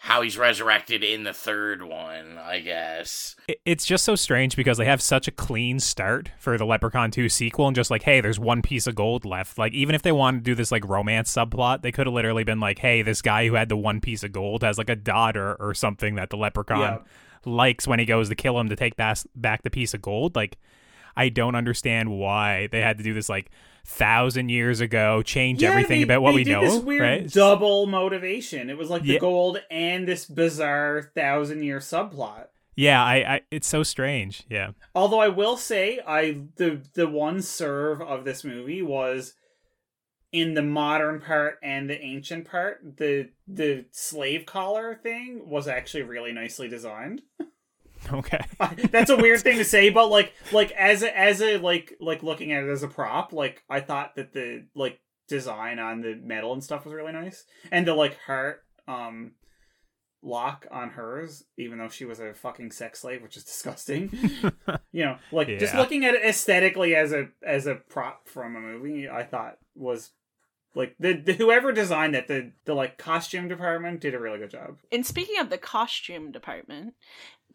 how he's resurrected in the third one, I guess. It's just so strange because they have such a clean start for the Leprechaun 2 sequel and just like, hey, there's one piece of gold left. Like, even if they wanted to do this like romance subplot, they could have literally been like, hey, this guy who had the one piece of gold has like a daughter or something that the Leprechaun Yeah. likes when he goes to kill him to take bas- back the piece of gold. Like, I don't understand why they had to do this like thousand years ago, change Yeah, everything they- about what we know. This weird right? double motivation. It was like the Yeah. gold and this bizarre thousand year subplot. Yeah, I, I it's so strange. Yeah. Although I will say, I the the one serve of this movie was in the modern part and the ancient part. The the slave collar thing was actually really nicely designed. Okay. That's a weird thing to say, but like like as a as a like like looking at it as a prop, like I thought that the like design on the metal and stuff was really nice, and the like heart um lock on hers, even though she was a fucking sex slave, which is disgusting. you know, like just looking at it aesthetically as a as a prop from a movie, I thought was like the, the whoever designed it, the the like costume department did a really good job. And speaking of the costume department,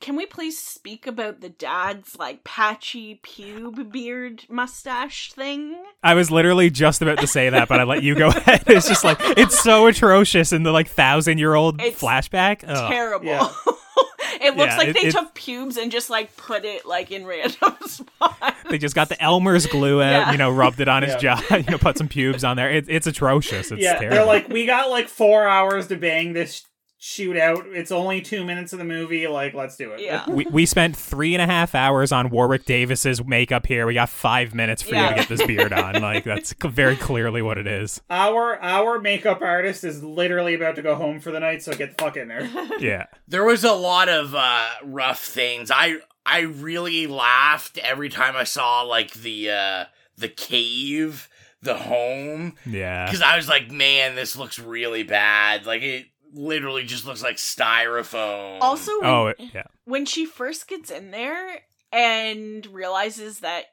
can we please speak about the dad's like patchy pube beard mustache thing? I was literally just about to say that, but I let you go ahead. It's just like it's so atrocious in the like thousand year old flashback. Ugh. Terrible. Yeah. it looks Yeah, like it- they it- took pubes and just like put it like in random spots. They just got the Elmer's glue out, Yeah. you know, rubbed it on his jaw, you know, put some pubes on there. It, it's atrocious. It's yeah, terrible. they're like, we got like four hours to bang this shootout. It's only two minutes of the movie. Like, let's do it. Yeah. we, we spent three and a half hours on Warwick Davis's makeup here. We got five minutes for you to get this beard on. Like that's very clearly what it is. Our our makeup artist is literally about to go home for the night, so get the fuck in there. Yeah. There was a lot of uh, rough things. I I really laughed every time I saw like the uh, the cave, the home, Yeah. because I was like, man, this looks really bad. Like it literally just looks like styrofoam. Also, oh, when, Oh it- yeah. when she first gets in there and realizes that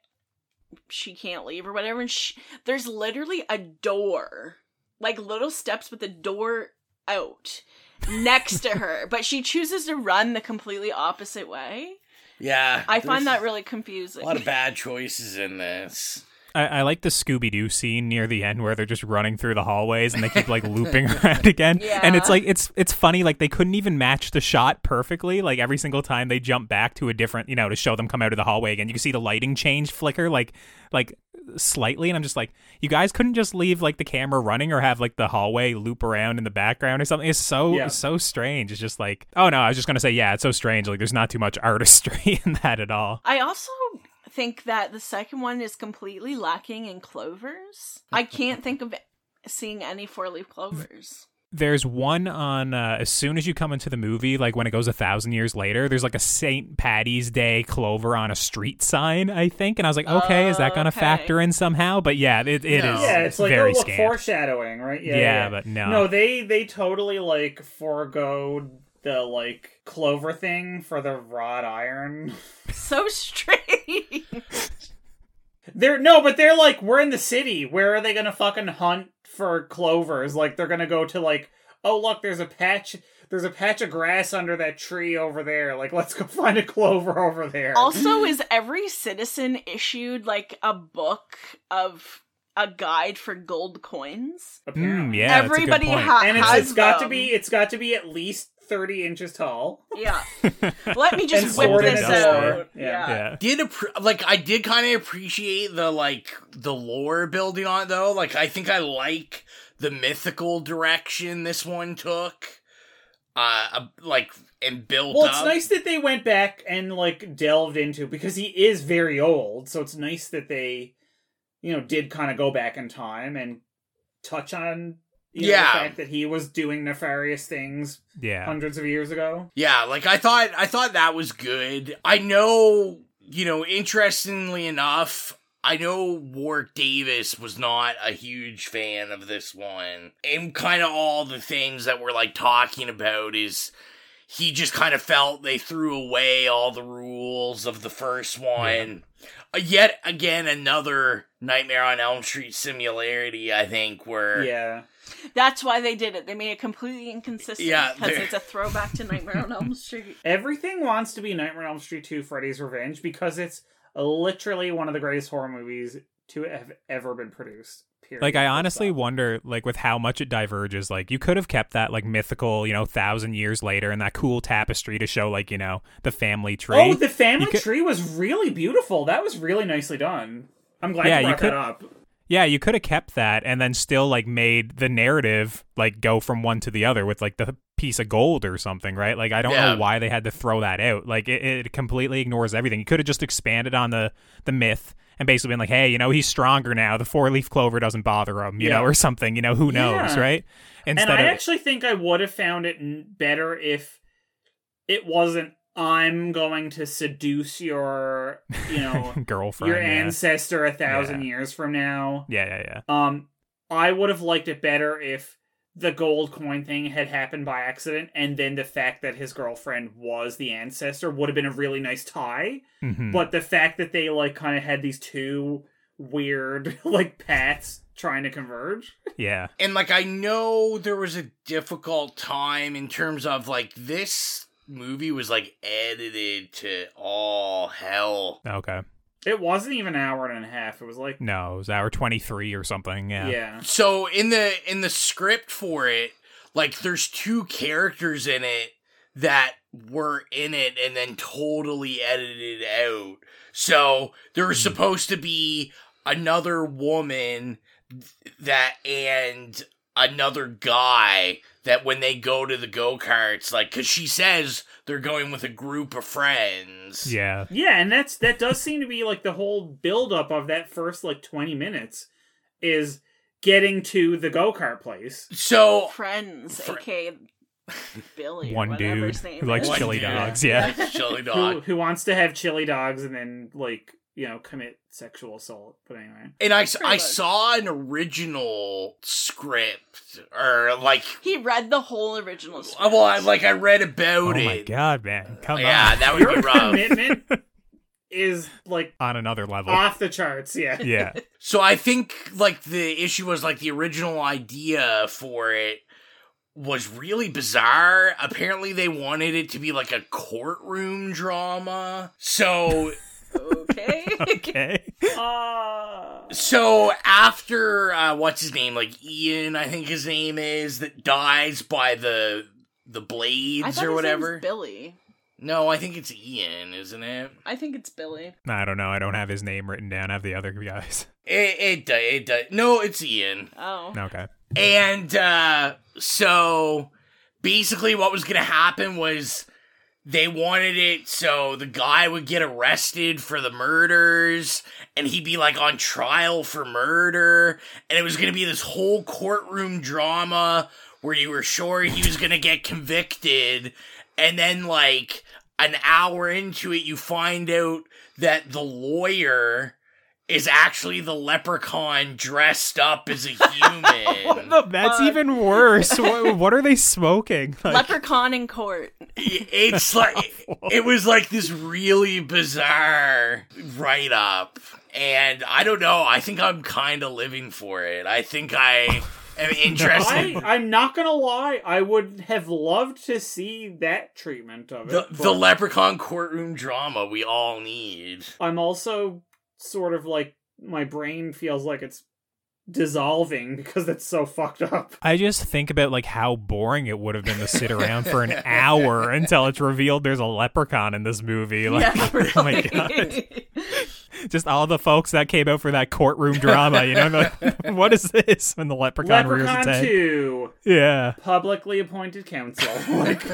she can't leave or whatever, and she, there's literally a door, like little steps with a door out next to her, but she chooses to run the completely opposite way. yeah, I find that really confusing. a lot of bad choices in this. I, I like the Scooby Doo scene near the end where they're just running through the hallways and they keep like looping around again. Yeah. And it's like it's it's funny like they couldn't even match the shot perfectly. Like every single time they jump back to a different, you know, to show them come out of the hallway again. You can see the lighting change flicker like like slightly and I'm just like you guys couldn't just leave like the camera running or have like the hallway loop around in the background or something. It's so Yeah. it's so strange. It's just like, oh no, I was just going to say yeah, it's so strange. Like there's not too much artistry in that at all. I also think that the second one is completely lacking in clovers. I can't think of seeing any four leaf clovers. There's one on uh, as soon as you come into the movie, like when it goes a thousand years later. There's like a St. Patty's Day clover on a street sign, I think, and I was like, okay, is that going to Okay. factor in somehow? But yeah, it, it is No. yeah, it's like very oh look, scant. foreshadowing, right? Yeah, Yeah, but no. no, they they totally like forego the like clover thing for the wrought iron. So strange. They're no, but they're like, we're in the city. Where are they gonna fucking hunt for clovers? Like they're gonna go to like, oh look, there's a patch. There's a patch of grass under that tree over there. Like, let's go find a clover over there. also, is every citizen issued like a book of a guide for gold coins? Mm, yeah, that's a good Everybody point. ha- and it's, has it's got to be it's got to be at least thirty inches tall. Yeah. Let me just whip sorted this out. Yeah. yeah. Did appre- like I did kind of appreciate the like the lore building on it though. Like I think I like the mythical direction this one took. Uh, uh, like and built Well, it's up. nice that they went back and like delved into because he is very old. So it's nice that they, you know, did kind of go back in time and touch on you know, Yeah. the fact that he was doing nefarious things Yeah. hundreds of years ago. Yeah, like I thought I thought that was good. I know, you know, interestingly enough, I know Warwick Davis was not a huge fan of this one. And kind of all the things that we're like talking about is he just kind of felt they threw away all the rules of the first one. Uh, yet again another Nightmare on Elm Street similarity, I think, where Yeah. That's why they did it. They made it completely inconsistent. Yeah, because it's a throwback to Nightmare on Elm Street. Everything wants to be Nightmare on Elm Street 2 Freddy's Revenge because it's literally one of the greatest horror movies to have ever been produced. Period. Like I honestly stop. wonder, like with how much it diverges. Like you could have kept that like mythical, you know, thousand years later, and that cool tapestry to show like you know the family tree. Oh, the family You could- tree was really beautiful. That was really nicely done. I'm glad Yeah, you you brought could- that up. Yeah, you could have kept that and then still like made the narrative like go from one to the other with like the piece of gold or something, right? Like I don't Yeah. know why they had to throw that out. Like it, it completely ignores everything. You could have just expanded on the the myth and basically been like, hey, you know, he's stronger now. The four leaf clover doesn't bother him, you Yeah. know, or something. You know, who knows, Yeah. right? and I actually think I would have found it better if it wasn't I'm going to seduce your, you know, girlfriend, your yeah. ancestor a thousand years from now. Yeah, yeah, yeah. Um, I would have liked it better if the gold coin thing had happened by accident, and then the fact that his girlfriend was the ancestor would have been a really nice tie. Mhm. But the fact that they like kind of had these two weird like paths trying to converge. Yeah. And like I know there was a difficult time in terms of like this movie was like edited to all hell. Okay. It wasn't even an hour and a half. It was like No, it was hour 23 or something. Yeah. yeah. So in the in the script for it, like there's two characters in it that were in it and then totally edited out. So there was hmm. supposed to be another woman that and another guy that when they go to the go-karts like cuz she says they're going with a group of friends. Yeah. Yeah, and that's that does seem to be like the whole buildup of that first like 20 minutes is getting to the go-kart place. So Friends, aka Billy. One dude his name who likes is. chili dude. dogs. Yeah. Chili Who, dog. who wants to have chili dogs and then like, you know, commit sexual assault. But anyway. And I, I much. saw an original script or like He read the whole original script. Uh, Well, I, like I read about Oh it. Oh my god, man. Come on. yeah, on. that would Your be rough. commitment is like On another level. off the charts, yeah. yeah. So I think like the issue was like the original idea for it was really bizarre. Apparently they wanted it to be like a courtroom drama. So okay. Okay. Uh, so after uh what's his name? Like Ian, I think his name is, that dies by the the blades thought or his name was whatever. Billy. No, I think it's Ian, isn't it? I think it's Billy. I don't know. I don't have his name written down. I have the other guys. It it do- it does. No, it's Ian. Oh. Okay. And uh so basically what was going to happen was they wanted it so the guy would get arrested for the murders and he'd be like on trial for murder. And it was going to be this whole courtroom drama where you were sure he was going to get convicted. And then like an hour into it you find out that the lawyer is actually the leprechaun dressed up as a human. Oh, no, that's even worse. what, what are they smoking? Like, Leprechaun in court. it's like it was like this really bizarre write up and i don't know i think i'm kind of living for it i think i am interested I, I'm not gonna lie, I would have loved to see that treatment of it. the, the leprechaun courtroom drama we all need I'm also sort of like my brain feels like it's dissolving because it's so fucked up. I just think about like how boring it would have been to sit around for an hour until it's revealed there's a leprechaun in this movie. Like, yeah, oh my god! Just all the folks that came out for that courtroom drama, you know, like, what is this? When the leprechaun, rears its Leprechaun head. 2, Yeah. publicly appointed counsel. Like,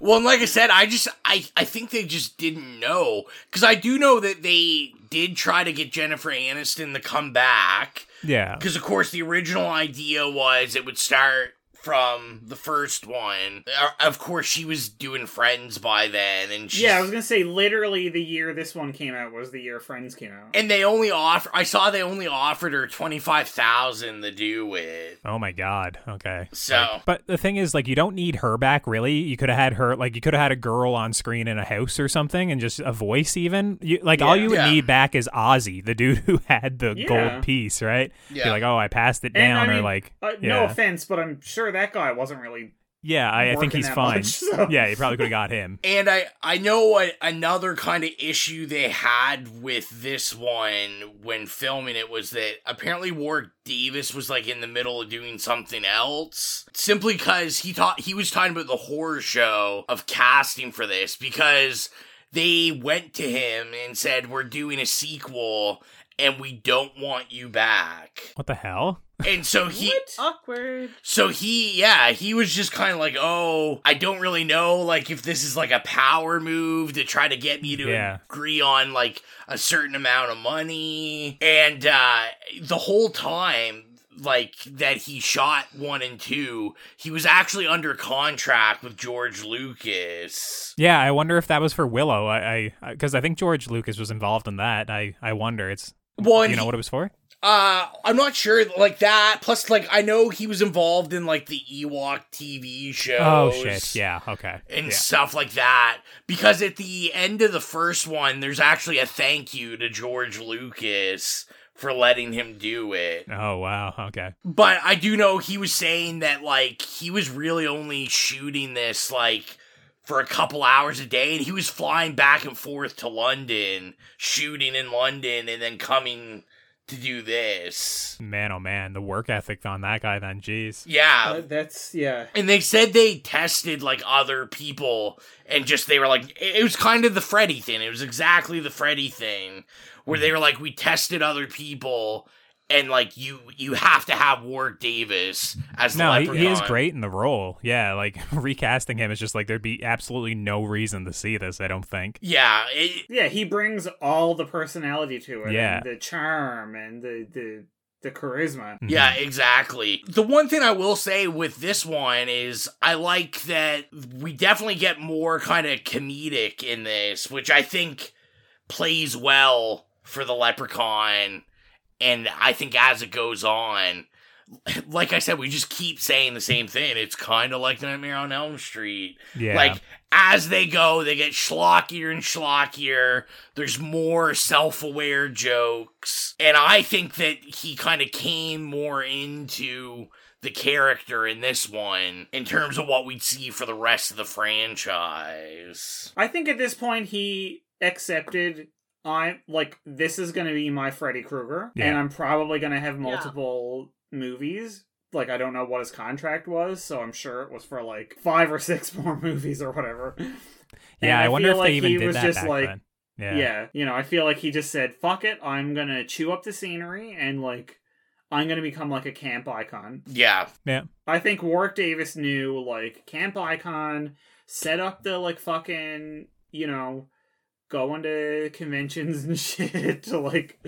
well and like i said i just i i think they just didn't know because i do know that they did try to get jennifer aniston to come back Yeah. Because, of course, the original idea was it would start from the first one. Uh, Of course, she was doing Friends by then, and she's, yeah, I was gonna say literally the year this one came out was the year Friends came out. and they only offer. I saw they only offered her twenty five thousand to do it. Oh my god. Okay. So- Like, but the thing is, like, you don't need her back, really. You could have had her, like, you could have had a girl on screen in a house or something, and just a voice, even. You, like, all you would Yeah. need back is Ozzy, the dude who had the Yeah. gold piece, right? Be Yeah. like, oh, I passed it And, down, I or like, uh, yeah, no offense, but I'm sure that guy wasn't really. yeah, I, I think he's fine. much, so- Yeah, you probably could have got him. And I I know what another kind of issue they had with this one when filming it was that apparently Warwick Davis was like in the middle of doing something else simply because he thought he was talking about the horror show of casting for this because they went to him and said we're doing a sequel and we don't want you back. What the hell? And so he Awkward. so he, yeah, he was just kind of like, oh, I don't really know, like, if this is like a power move to try to get me to Yeah. agree on like a certain amount of money. And uh the whole time, like, that he shot one and two, he was actually under contract with George Lucas. Yeah, I wonder if that was for Willow. I, I, because I think George Lucas was involved in that. I, I wonder. It's, And you know what it was for? Uh, I'm not sure, like that. Plus, like I know he was involved in like the Ewok TV shows. Oh shit! Yeah. Okay. and yeah. stuff like that. Because at the end of the first one, there's actually a thank you to George Lucas for letting him do it. Oh wow. Okay. But I do know he was saying that like he was really only shooting this like for a couple hours a day and he was flying back and forth to London, shooting in London and then coming to do this. Man, oh man, the work ethic on that guy. Then, jeez. Yeah. Uh, that's yeah. And they said they tested like other people and just they were like it it was kind of the Freddy thing. It was exactly the Freddy thing where they were like we tested other people and like you you have to have Warwick Davis as No, the he, leprechaun. he is great in the role. Yeah, like recasting him is just like there'd be absolutely no reason to see this. I don't think. Yeah, it, Yeah, he brings all the personality to it. Yeah. and the charm and the the the charisma. Mm-hmm. Yeah, exactly. The one thing I will say with this one is I like that we definitely get more kind of comedic in this, which I think plays well for the leprechaun. And I think as it goes on, like I said, we just keep saying the same thing. It's kind of like Nightmare on Elm Street. Yeah. Like as they go, they get schlockier and schlockier. There's more self-aware jokes, and I think that he kind of came more into the character in this one in terms of what we'd see for the rest of the franchise. I think at this point he accepted I like this is going to be my Freddy Krueger, and I'm probably going to have multiple movies. Like I don't know what his contract was, so I'm sure it was for like five or six more movies or whatever. Yeah, I, wonder feel if they like even he did was that just back like, then. Yeah. Yeah. you know, I feel like he just said, "Fuck it, I'm gonna chew up the scenery and like I'm gonna become like a camp icon." Yeah. Yeah. I think Warwick Davis knew like camp icon, set up the like fucking you know, going to conventions and shit to like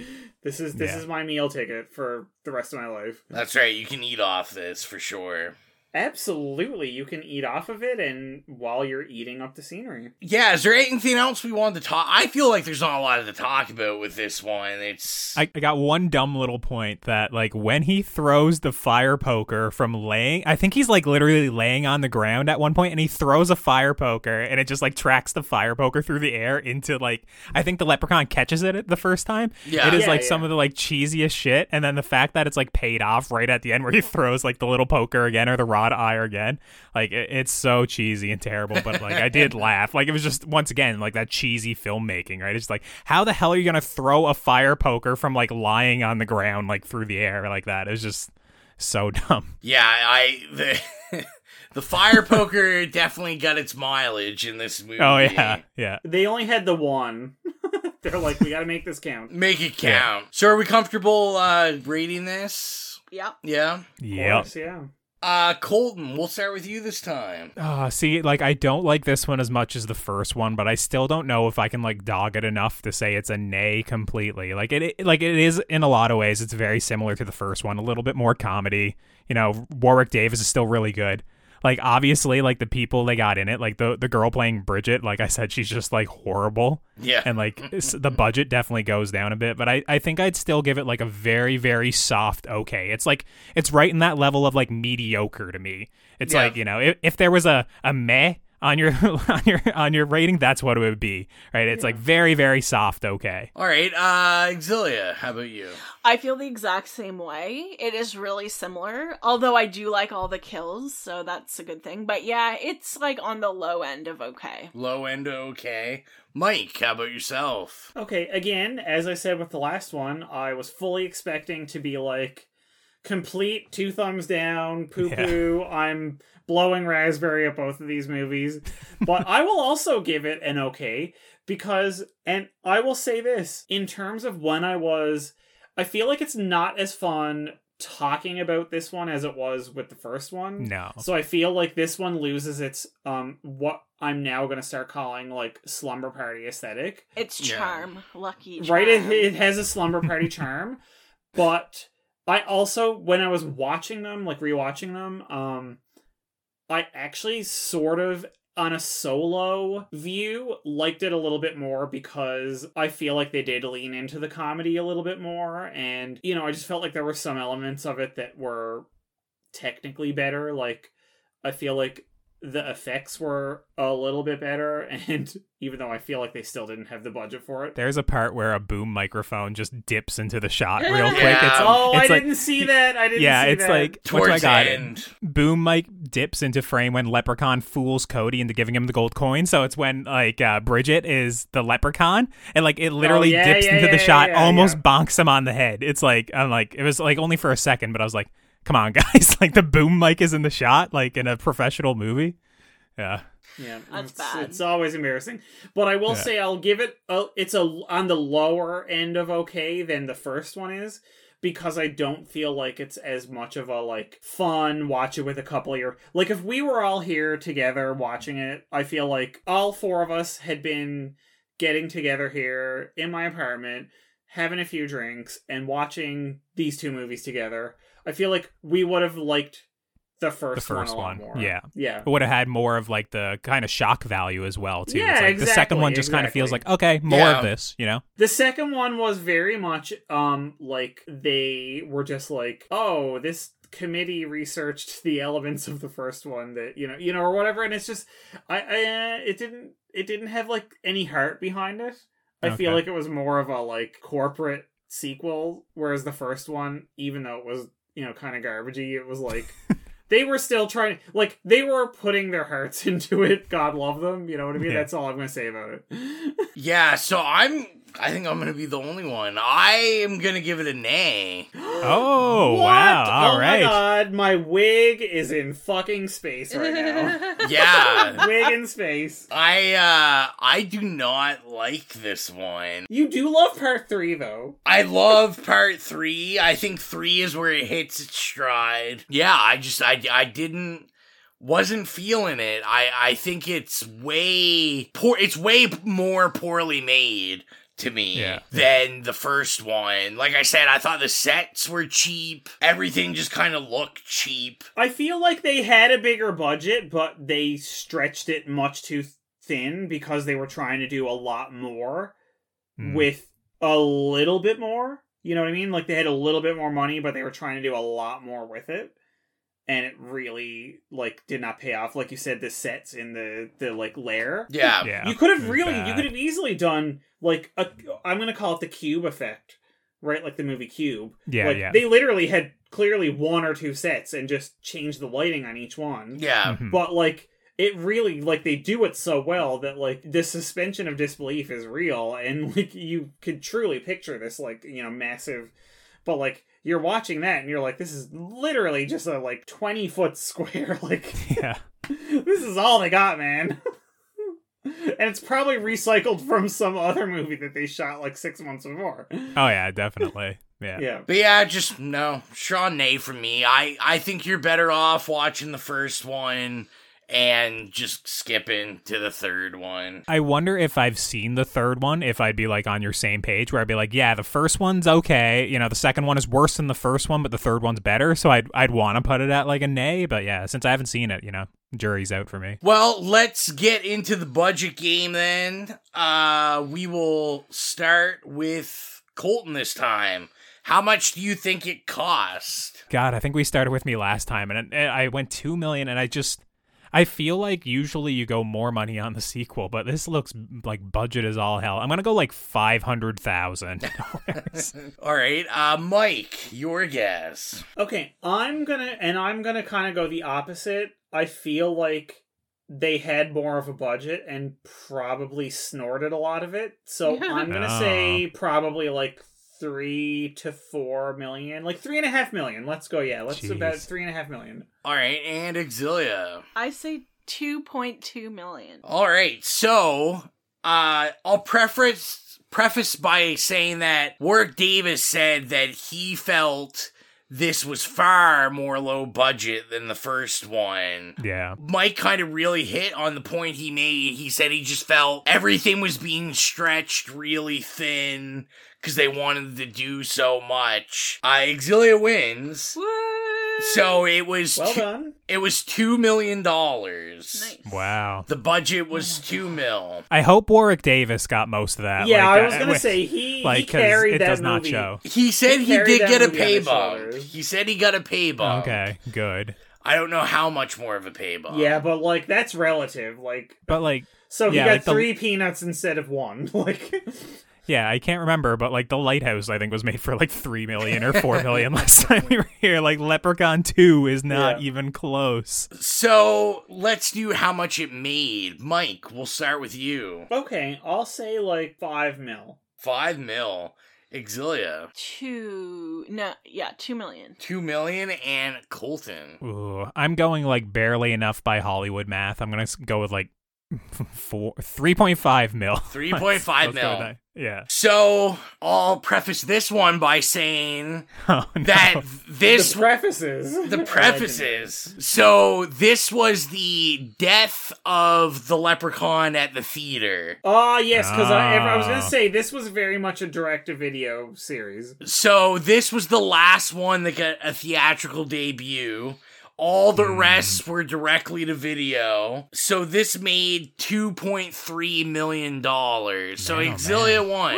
this is this Yeah. is my meal ticket for the rest of my life. That's right. You can eat off this for sure. Absolutely, you can eat off of it, and while you're eating up the scenery. Yeah, is there anything else we wanted to talk? I feel like there's not a lot to talk about with this one. It's I, I got one dumb little point that like when he throws the fire poker from laying I think he's like literally laying on the ground at one point and he throws a fire poker and it just like tracks the fire poker through the air into like I think the leprechaun catches it the first time. Yeah. It is Yeah, like yeah. some of the like cheesiest shit and then the fact that it's like paid off right at the end where he throws like the little poker again or the rod ire again. Like it, it's so cheesy and terrible but like I did laugh. Like it was just once again like that cheesy filmmaking, right? It's like how the hell are you going to throw a fire poker from like lying on the ground like through the air like that? It was just so dumb. yeah, I the the fire poker definitely got its mileage in this movie. Oh yeah. Yeah. They only had the one. They're like, we got to make this count. Make it count. So are we comfortable uh rating this? Yeah. Yeah. Yep. yeah. Uh Colton, we'll start with you this time. Uh, see, like I don't like this one as much as the first one, but I still don't know if I can like dog it enough to say it's a nay completely. Like it, it like it is in a lot of ways. It's very similar to the first one, a little bit more comedy. You know, Warwick Davis is still really good. Like obviously, like the people they got in it, like the the girl playing Bridget, like I said, she's just like horrible. Yeah. and like the budget definitely goes down a bit, but I I think I'd still give it like a very very soft okay. It's like it's right in that level of like mediocre to me. It's Yeah. like you know if, if there was a a meh on your on your on your rating, that's what it would be. Right? It's like very very soft okay. All right, uh Exilia, how about you? I feel the exact same way. It is really similar, although I do like all the kills, so that's a good thing. But yeah, it's like on the low end of okay. Low end okay. Mike, how about yourself? Okay, again, as I said with the last one, I was fully expecting to be like complete two thumbs down, poo poo. I'm blowing raspberry at both of these movies. But I will also give it an okay because, and I will say this in terms of when I was, I feel like it's not as fun talking about this one as it was with the first one. No. So I feel like this one loses its um what I'm now going to start calling like slumber party aesthetic. It's Yeah. charm, lucky charm. Right, it, it has a slumber party charm, but I also when I was watching them, like rewatching them, um, I actually sort of on a solo view, liked it a little bit more because I feel like they did lean into the comedy a little bit more. And, you know, I just felt like there were some elements of it that were technically better. Like, I feel like the effects were a little bit better. And even though I feel like they still didn't have the budget for it. There's a part where a boom microphone just dips into the shot real Yeah. quick. It's, oh, it's I like, didn't see that. I didn't yeah, see it's that. like what do I Towards got? the end. Boom mic dips into frame when Leprechaun fools Cody into giving him the gold coin. So it's when like uh, Bridget is the Leprechaun, and like it literally Oh, yeah, dips yeah, into the yeah, shot, yeah, almost yeah. bonks him on the head. It's like I'm like it was like only for a second, but I was like, come on, guys, like the boom mic is in the shot, like in a professional movie. Yeah. Yeah, That's it's, bad. It's always embarrassing, but I will Yeah. say I'll give it. A, it's a on the lower end of okay than the first one is because I don't feel like it's as much of a like fun watch it with a couple of your like if we were all here together watching it, I feel like all four of us had been getting together here in my apartment, having a few drinks and watching these two movies together. I feel like we would have liked the first, the first one, one, a lot more. yeah, yeah. It would have had more of like the kind of shock value as well too. Yeah, it's like the second one exactly, just kind of feels like okay, more Yeah. of this, you know. The second one was very much um like they were just like, oh, this committee researched the elements of the first one that you know, you know, or whatever, and it's just, I, I uh, it didn't, it didn't have like any heart behind it. I feel like it was more of a like corporate sequel, whereas the first one, even though it was you know kind of garbagey, it was like. They were still trying, like they were putting their hearts into it. God love them, you know what I mean. Yeah. That's all I'm gonna say about it. Yeah, so I'm. I think I'm gonna be the only one. I am gonna give it a nay. Oh What? wow! All oh right. my god, my wig is in fucking space right now. Yeah, wig in space. I uh I do not like this one. You do love part three though. I love part three. I think three is where it hits its stride. Yeah, I just I I didn't wasn't feeling it. I I think it's way poor. It's way more poorly made to me Yeah. than the first one. Like I said, I thought the sets were cheap. Everything just kind of looked cheap. I feel like they had a bigger budget, but they stretched it much too thin because they were trying to do a lot more Hmm. with a little bit more. You know what I mean? Like they had a little bit more money, but they were trying to do a lot more with it. And it really like did not pay off. Like you said, the sets in the the like lair. Yeah. Yeah. You could have was really, you could have easily done like a. I'm gonna call it the cube effect, right? Like the movie Cube. Yeah, like, yeah. They literally had clearly one or two sets and just changed the lighting on each one. Yeah. Mhm. But like it really like they do it so well that like the suspension of disbelief is real and like you could truly picture this like you know massive but like you're watching that and you're like this is literally just a like 20 foot square like Yeah. this is all they got man and it's probably recycled from some other movie that they shot like six months before Oh yeah, definitely. Yeah. yeah But yeah, just no. Sean Nay for me. I I think you're better off watching the first one and just skipping to the third one. I wonder if I've seen the third one, if I'd be like on your same page, where I'd be like, yeah, the first one's okay. You know, the second one is worse than the first one, but the third one's better. So I'd I'd want to put it at like a nay. But yeah, since I haven't seen it, you know, jury's out for me. Well, let's get into the budget game then. Uh we will start with Colton this time. How much do you think it cost? God, I think we started with me last time, and I went two million, and I just. I feel like usually you go more money on the sequel, but this looks like budget is all hell. I'm gonna go like five hundred thousand dollars. All right, uh Mike, your guess. Okay, I'm gonna and I'm gonna kind of go the opposite. I feel like they had more of a budget and probably snorted a lot of it. So I'm gonna Oh. say probably like three to four million, like three and a half million. Let's go. Yeah, let's about three and a half million. All right, and Exilia. I say 2.2 million. All right, so uh, I'll preface preface by saying that Warwick Davis said that he felt this was far more low budget than the first one. yeah. Mike kind of really hit on the point he made. He said he just felt everything was being stretched really thin because they wanted to do so much. Uh, Exilia wins. Woo! So it was Well two- done. It was two million dollars. Nice. Wow. The budget was two mil. I hope Warwick Davis got most of that. Yeah, like, I was uh, gonna with- say, he- he like 'cause carried it that does not movie. show. He said He he, did get a pay his bump. He said he got a pay bump. Okay, good. I don't know how much more of a pay bump. Yeah, but like that's relative. Like, But like, so he yeah, got like the- three peanuts instead of one. Like, yeah, I can't remember, but like the Lighthouse, I think was made for like three million or four million last time we were here. Like Leprechaun Two is not Yeah. even close. So let's do how much it made. Mike, we'll start with you. okay, I'll say like five mil. Five mil. Exilia. Two. No, yeah, two million. Two million and Colton. Ooh, I'm going like barely enough by Hollywood math. I'm gonna go with like four, three point five mil. 3.5 Let's- let's mil. That. Yeah. So I'll preface this one by saying Oh, no. that this the prefaces. the prefaces. So this was the death of the leprechaun at the theater. Oh yes, because I, I was Ah. gonna say this was very much a direct-to-video series. So this was the last one that got a theatrical debut. All the Hmm. rest were directly to video. So this made two point three million dollars. So Man, oh, Exilia won.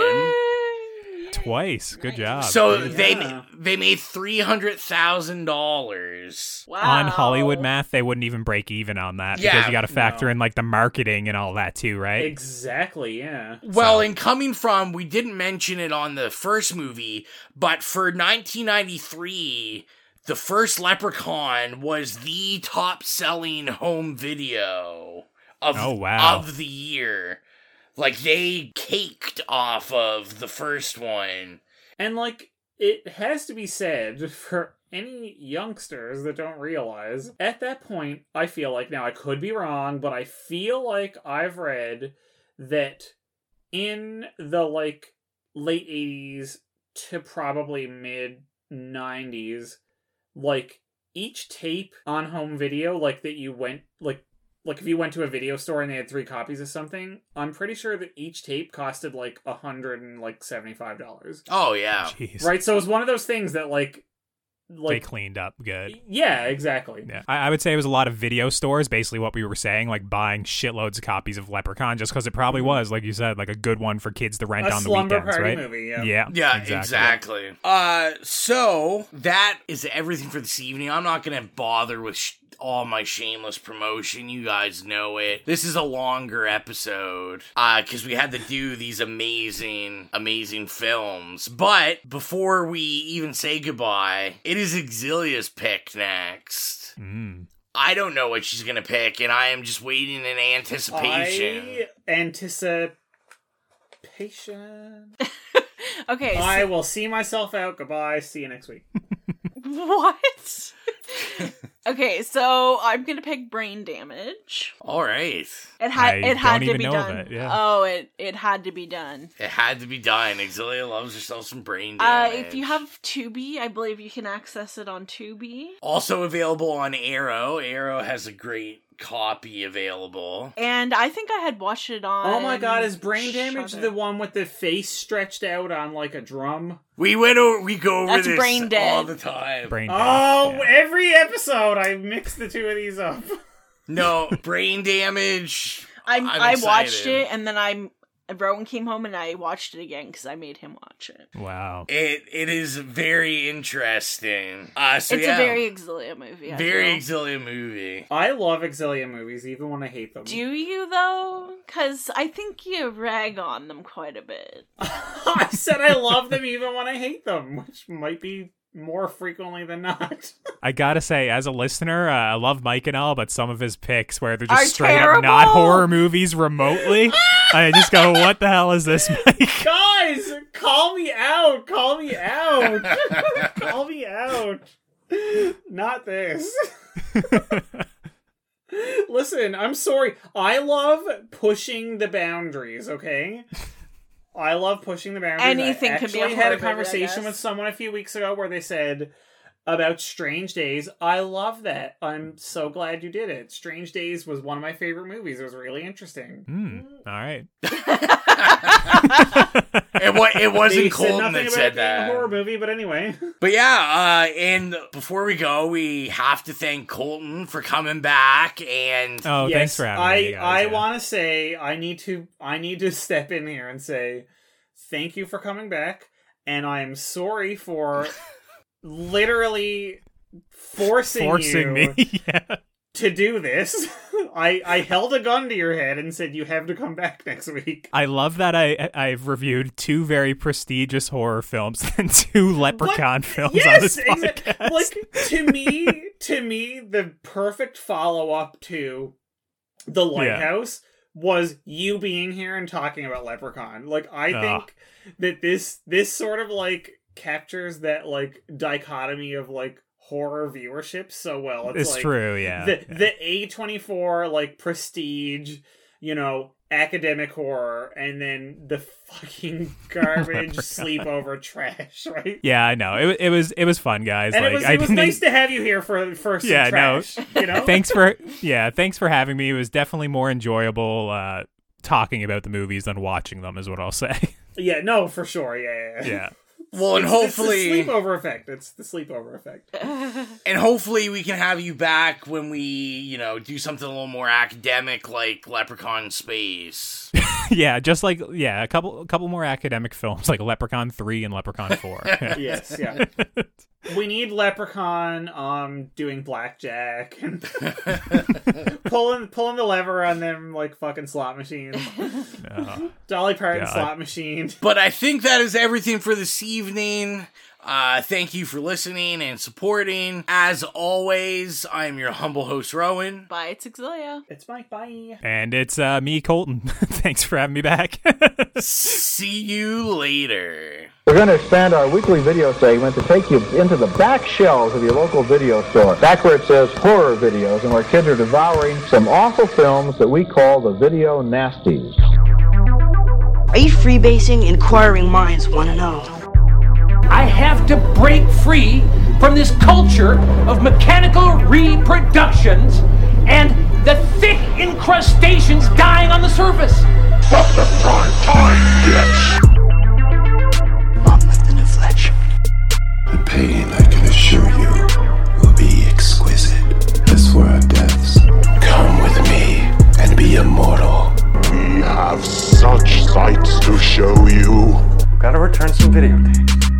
Twice. Good job. So Yeah. they they made three hundred thousand dollars. Wow. on Hollywood math, they wouldn't even break even on that Yeah, because you got to factor no. in like the marketing and all that too, right? Exactly. Yeah. Well, and coming from, we didn't mention it on the first movie, but for 1993, the first Leprechaun was the top selling home video of, Oh, wow. of the year. Like, they caked off of the first one. And like it has to be said for any youngsters that don't realize at that point I feel like now I could be wrong but I feel like I've read that in the like late 80s to probably mid 90s like each tape on home video like that you went like like if you went to a video store and they had three copies of something i'm pretty sure that each tape costed like a hundred and like seventy five dollars Oh, yeah. Jeez. right so it's one of those things that like they cleaned up good. yeah exactly Yeah, I, I would say it was a lot of video stores, basically what we were saying, like buying shitloads of copies of Leprechaun, just because it probably was, like you said, like a good one for kids to rent Mm-hmm. A on the weekends, party right? movie, yeah. yeah, Yeah, exactly. Uh, so that is everything for this evening. I'm not gonna bother with sh- all my shameless promotion. You guys know it. This is a longer episode, uh, because we had to do these amazing, amazing films. But before we even say goodbye, it is Exilia's pick next. Mm. I don't know what she's gonna pick, and I am just waiting in anticipation. I anticipation Okay. So, i will see myself out goodbye see you next week what? okay, so I'm gonna pick brain damage. All right, It had I it had don't to even be know done. it, yeah. Oh, it it had to be done. it had to be done. Exilia loves herself some brain Uh, damage. if you have Tubi, I believe you can access it on Tubi. Also available on Arrow. Arrow has a great copy available. And I think I had watched it on. oh my god is brain damage Shudder. the one with the face stretched out on like a drum We went over. We go over That's this Brain Dead. all the time. Brain oh dead, yeah. every episode i mix the two of these up No brain damage. I I'm I watched it, and then I'm Rowan came home and I watched it again because I made him watch it. Wow. It it is very interesting. Uh, so it's yeah, a very Exilia movie. I very feel. Exilia movie. i love exilia movies even when i hate them Do you though? Because I think you rag on them quite a bit. i said i love them even when i hate them which might be more frequently than not I gotta say, as a listener, uh, I love Mike and all, but some of his picks where they're Are just straight up not horror movies remotely, I just go, "What the hell is this, Mike?" Guys, call me out. Call me out. call me out. Not this. Listen, I'm sorry. I love pushing the boundaries, okay? I love pushing the boundaries. Anything I could be actually a had a conversation guess. with someone a few weeks ago where they said about Strange Days. I love that. I'm so glad you did it. Strange Days was one of my favorite movies. It was really interesting. Hmm. All right. It, wa- it wasn't said Colton nothing that about said it being a that. horror movie, but anyway. But yeah, uh, and before we go, we have to thank Colton for coming back and Oh, thanks for having I, me, guys. I yeah. want to say I need to I need to step in here and say thank you for coming back, and I'm sorry for literally forcing, forcing you me. yeah. to do this. I I held a gun to your head and said you have to come back next week. I love that I I've reviewed two very prestigious horror films and two Leprechaun films on this podcast. like to me, to me, the perfect follow up to the lighthouse was you being here and talking about Leprechaun. Like I Ah. think that this this sort of like captures that like dichotomy of like horror viewership so well. It's, It's like, true, yeah, The yeah. the A twenty four like prestige, you know, academic horror, and then the fucking garbage Leprechaun. sleepover trash, right? yeah, I know. It, it was it was fun, guys. And like it was, I it was nice to have you here for for some yeah, trash. no. You know, thanks for yeah, thanks for having me. It was definitely more enjoyable uh talking about the movies than watching them is what I'll say. yeah, no, for sure, yeah, yeah. Well, and It's- it's hopefully, the sleepover effect. It's the sleepover effect. and hopefully we can have you back when we, you know, do something a little more academic like Leprechaun Space. yeah, just like yeah, a couple a couple more academic films like Leprechaun 3 and Leprechaun 4. Yes, yeah. We need Leprechaun um doing blackjack and pulling pulling the lever on them like fucking slot machines. Oh, Dolly Parton God. slot machine. But I think that is everything for this evening. Uh, thank you for listening and supporting. As always, I'm your humble host, Rowan. Bye, it's Exilia. It's Mike. Bye. And it's uh me Colton. thanks for having me back. See you later. We're going to expand our weekly video segment to take you into the back shelves of your local video store, back where it says horror videos, and where kids are devouring some awful films that we call the video nasties. Are you freebasing? Inquiring minds want to know. I have to break free from this culture of mechanical reproductions and the thick incrustations dying on the surface. But the prime time gets. The pain, I can assure you, will be exquisite. As for our deaths, come with me and be immortal. We have such sights to show you. Gotta return some videotape.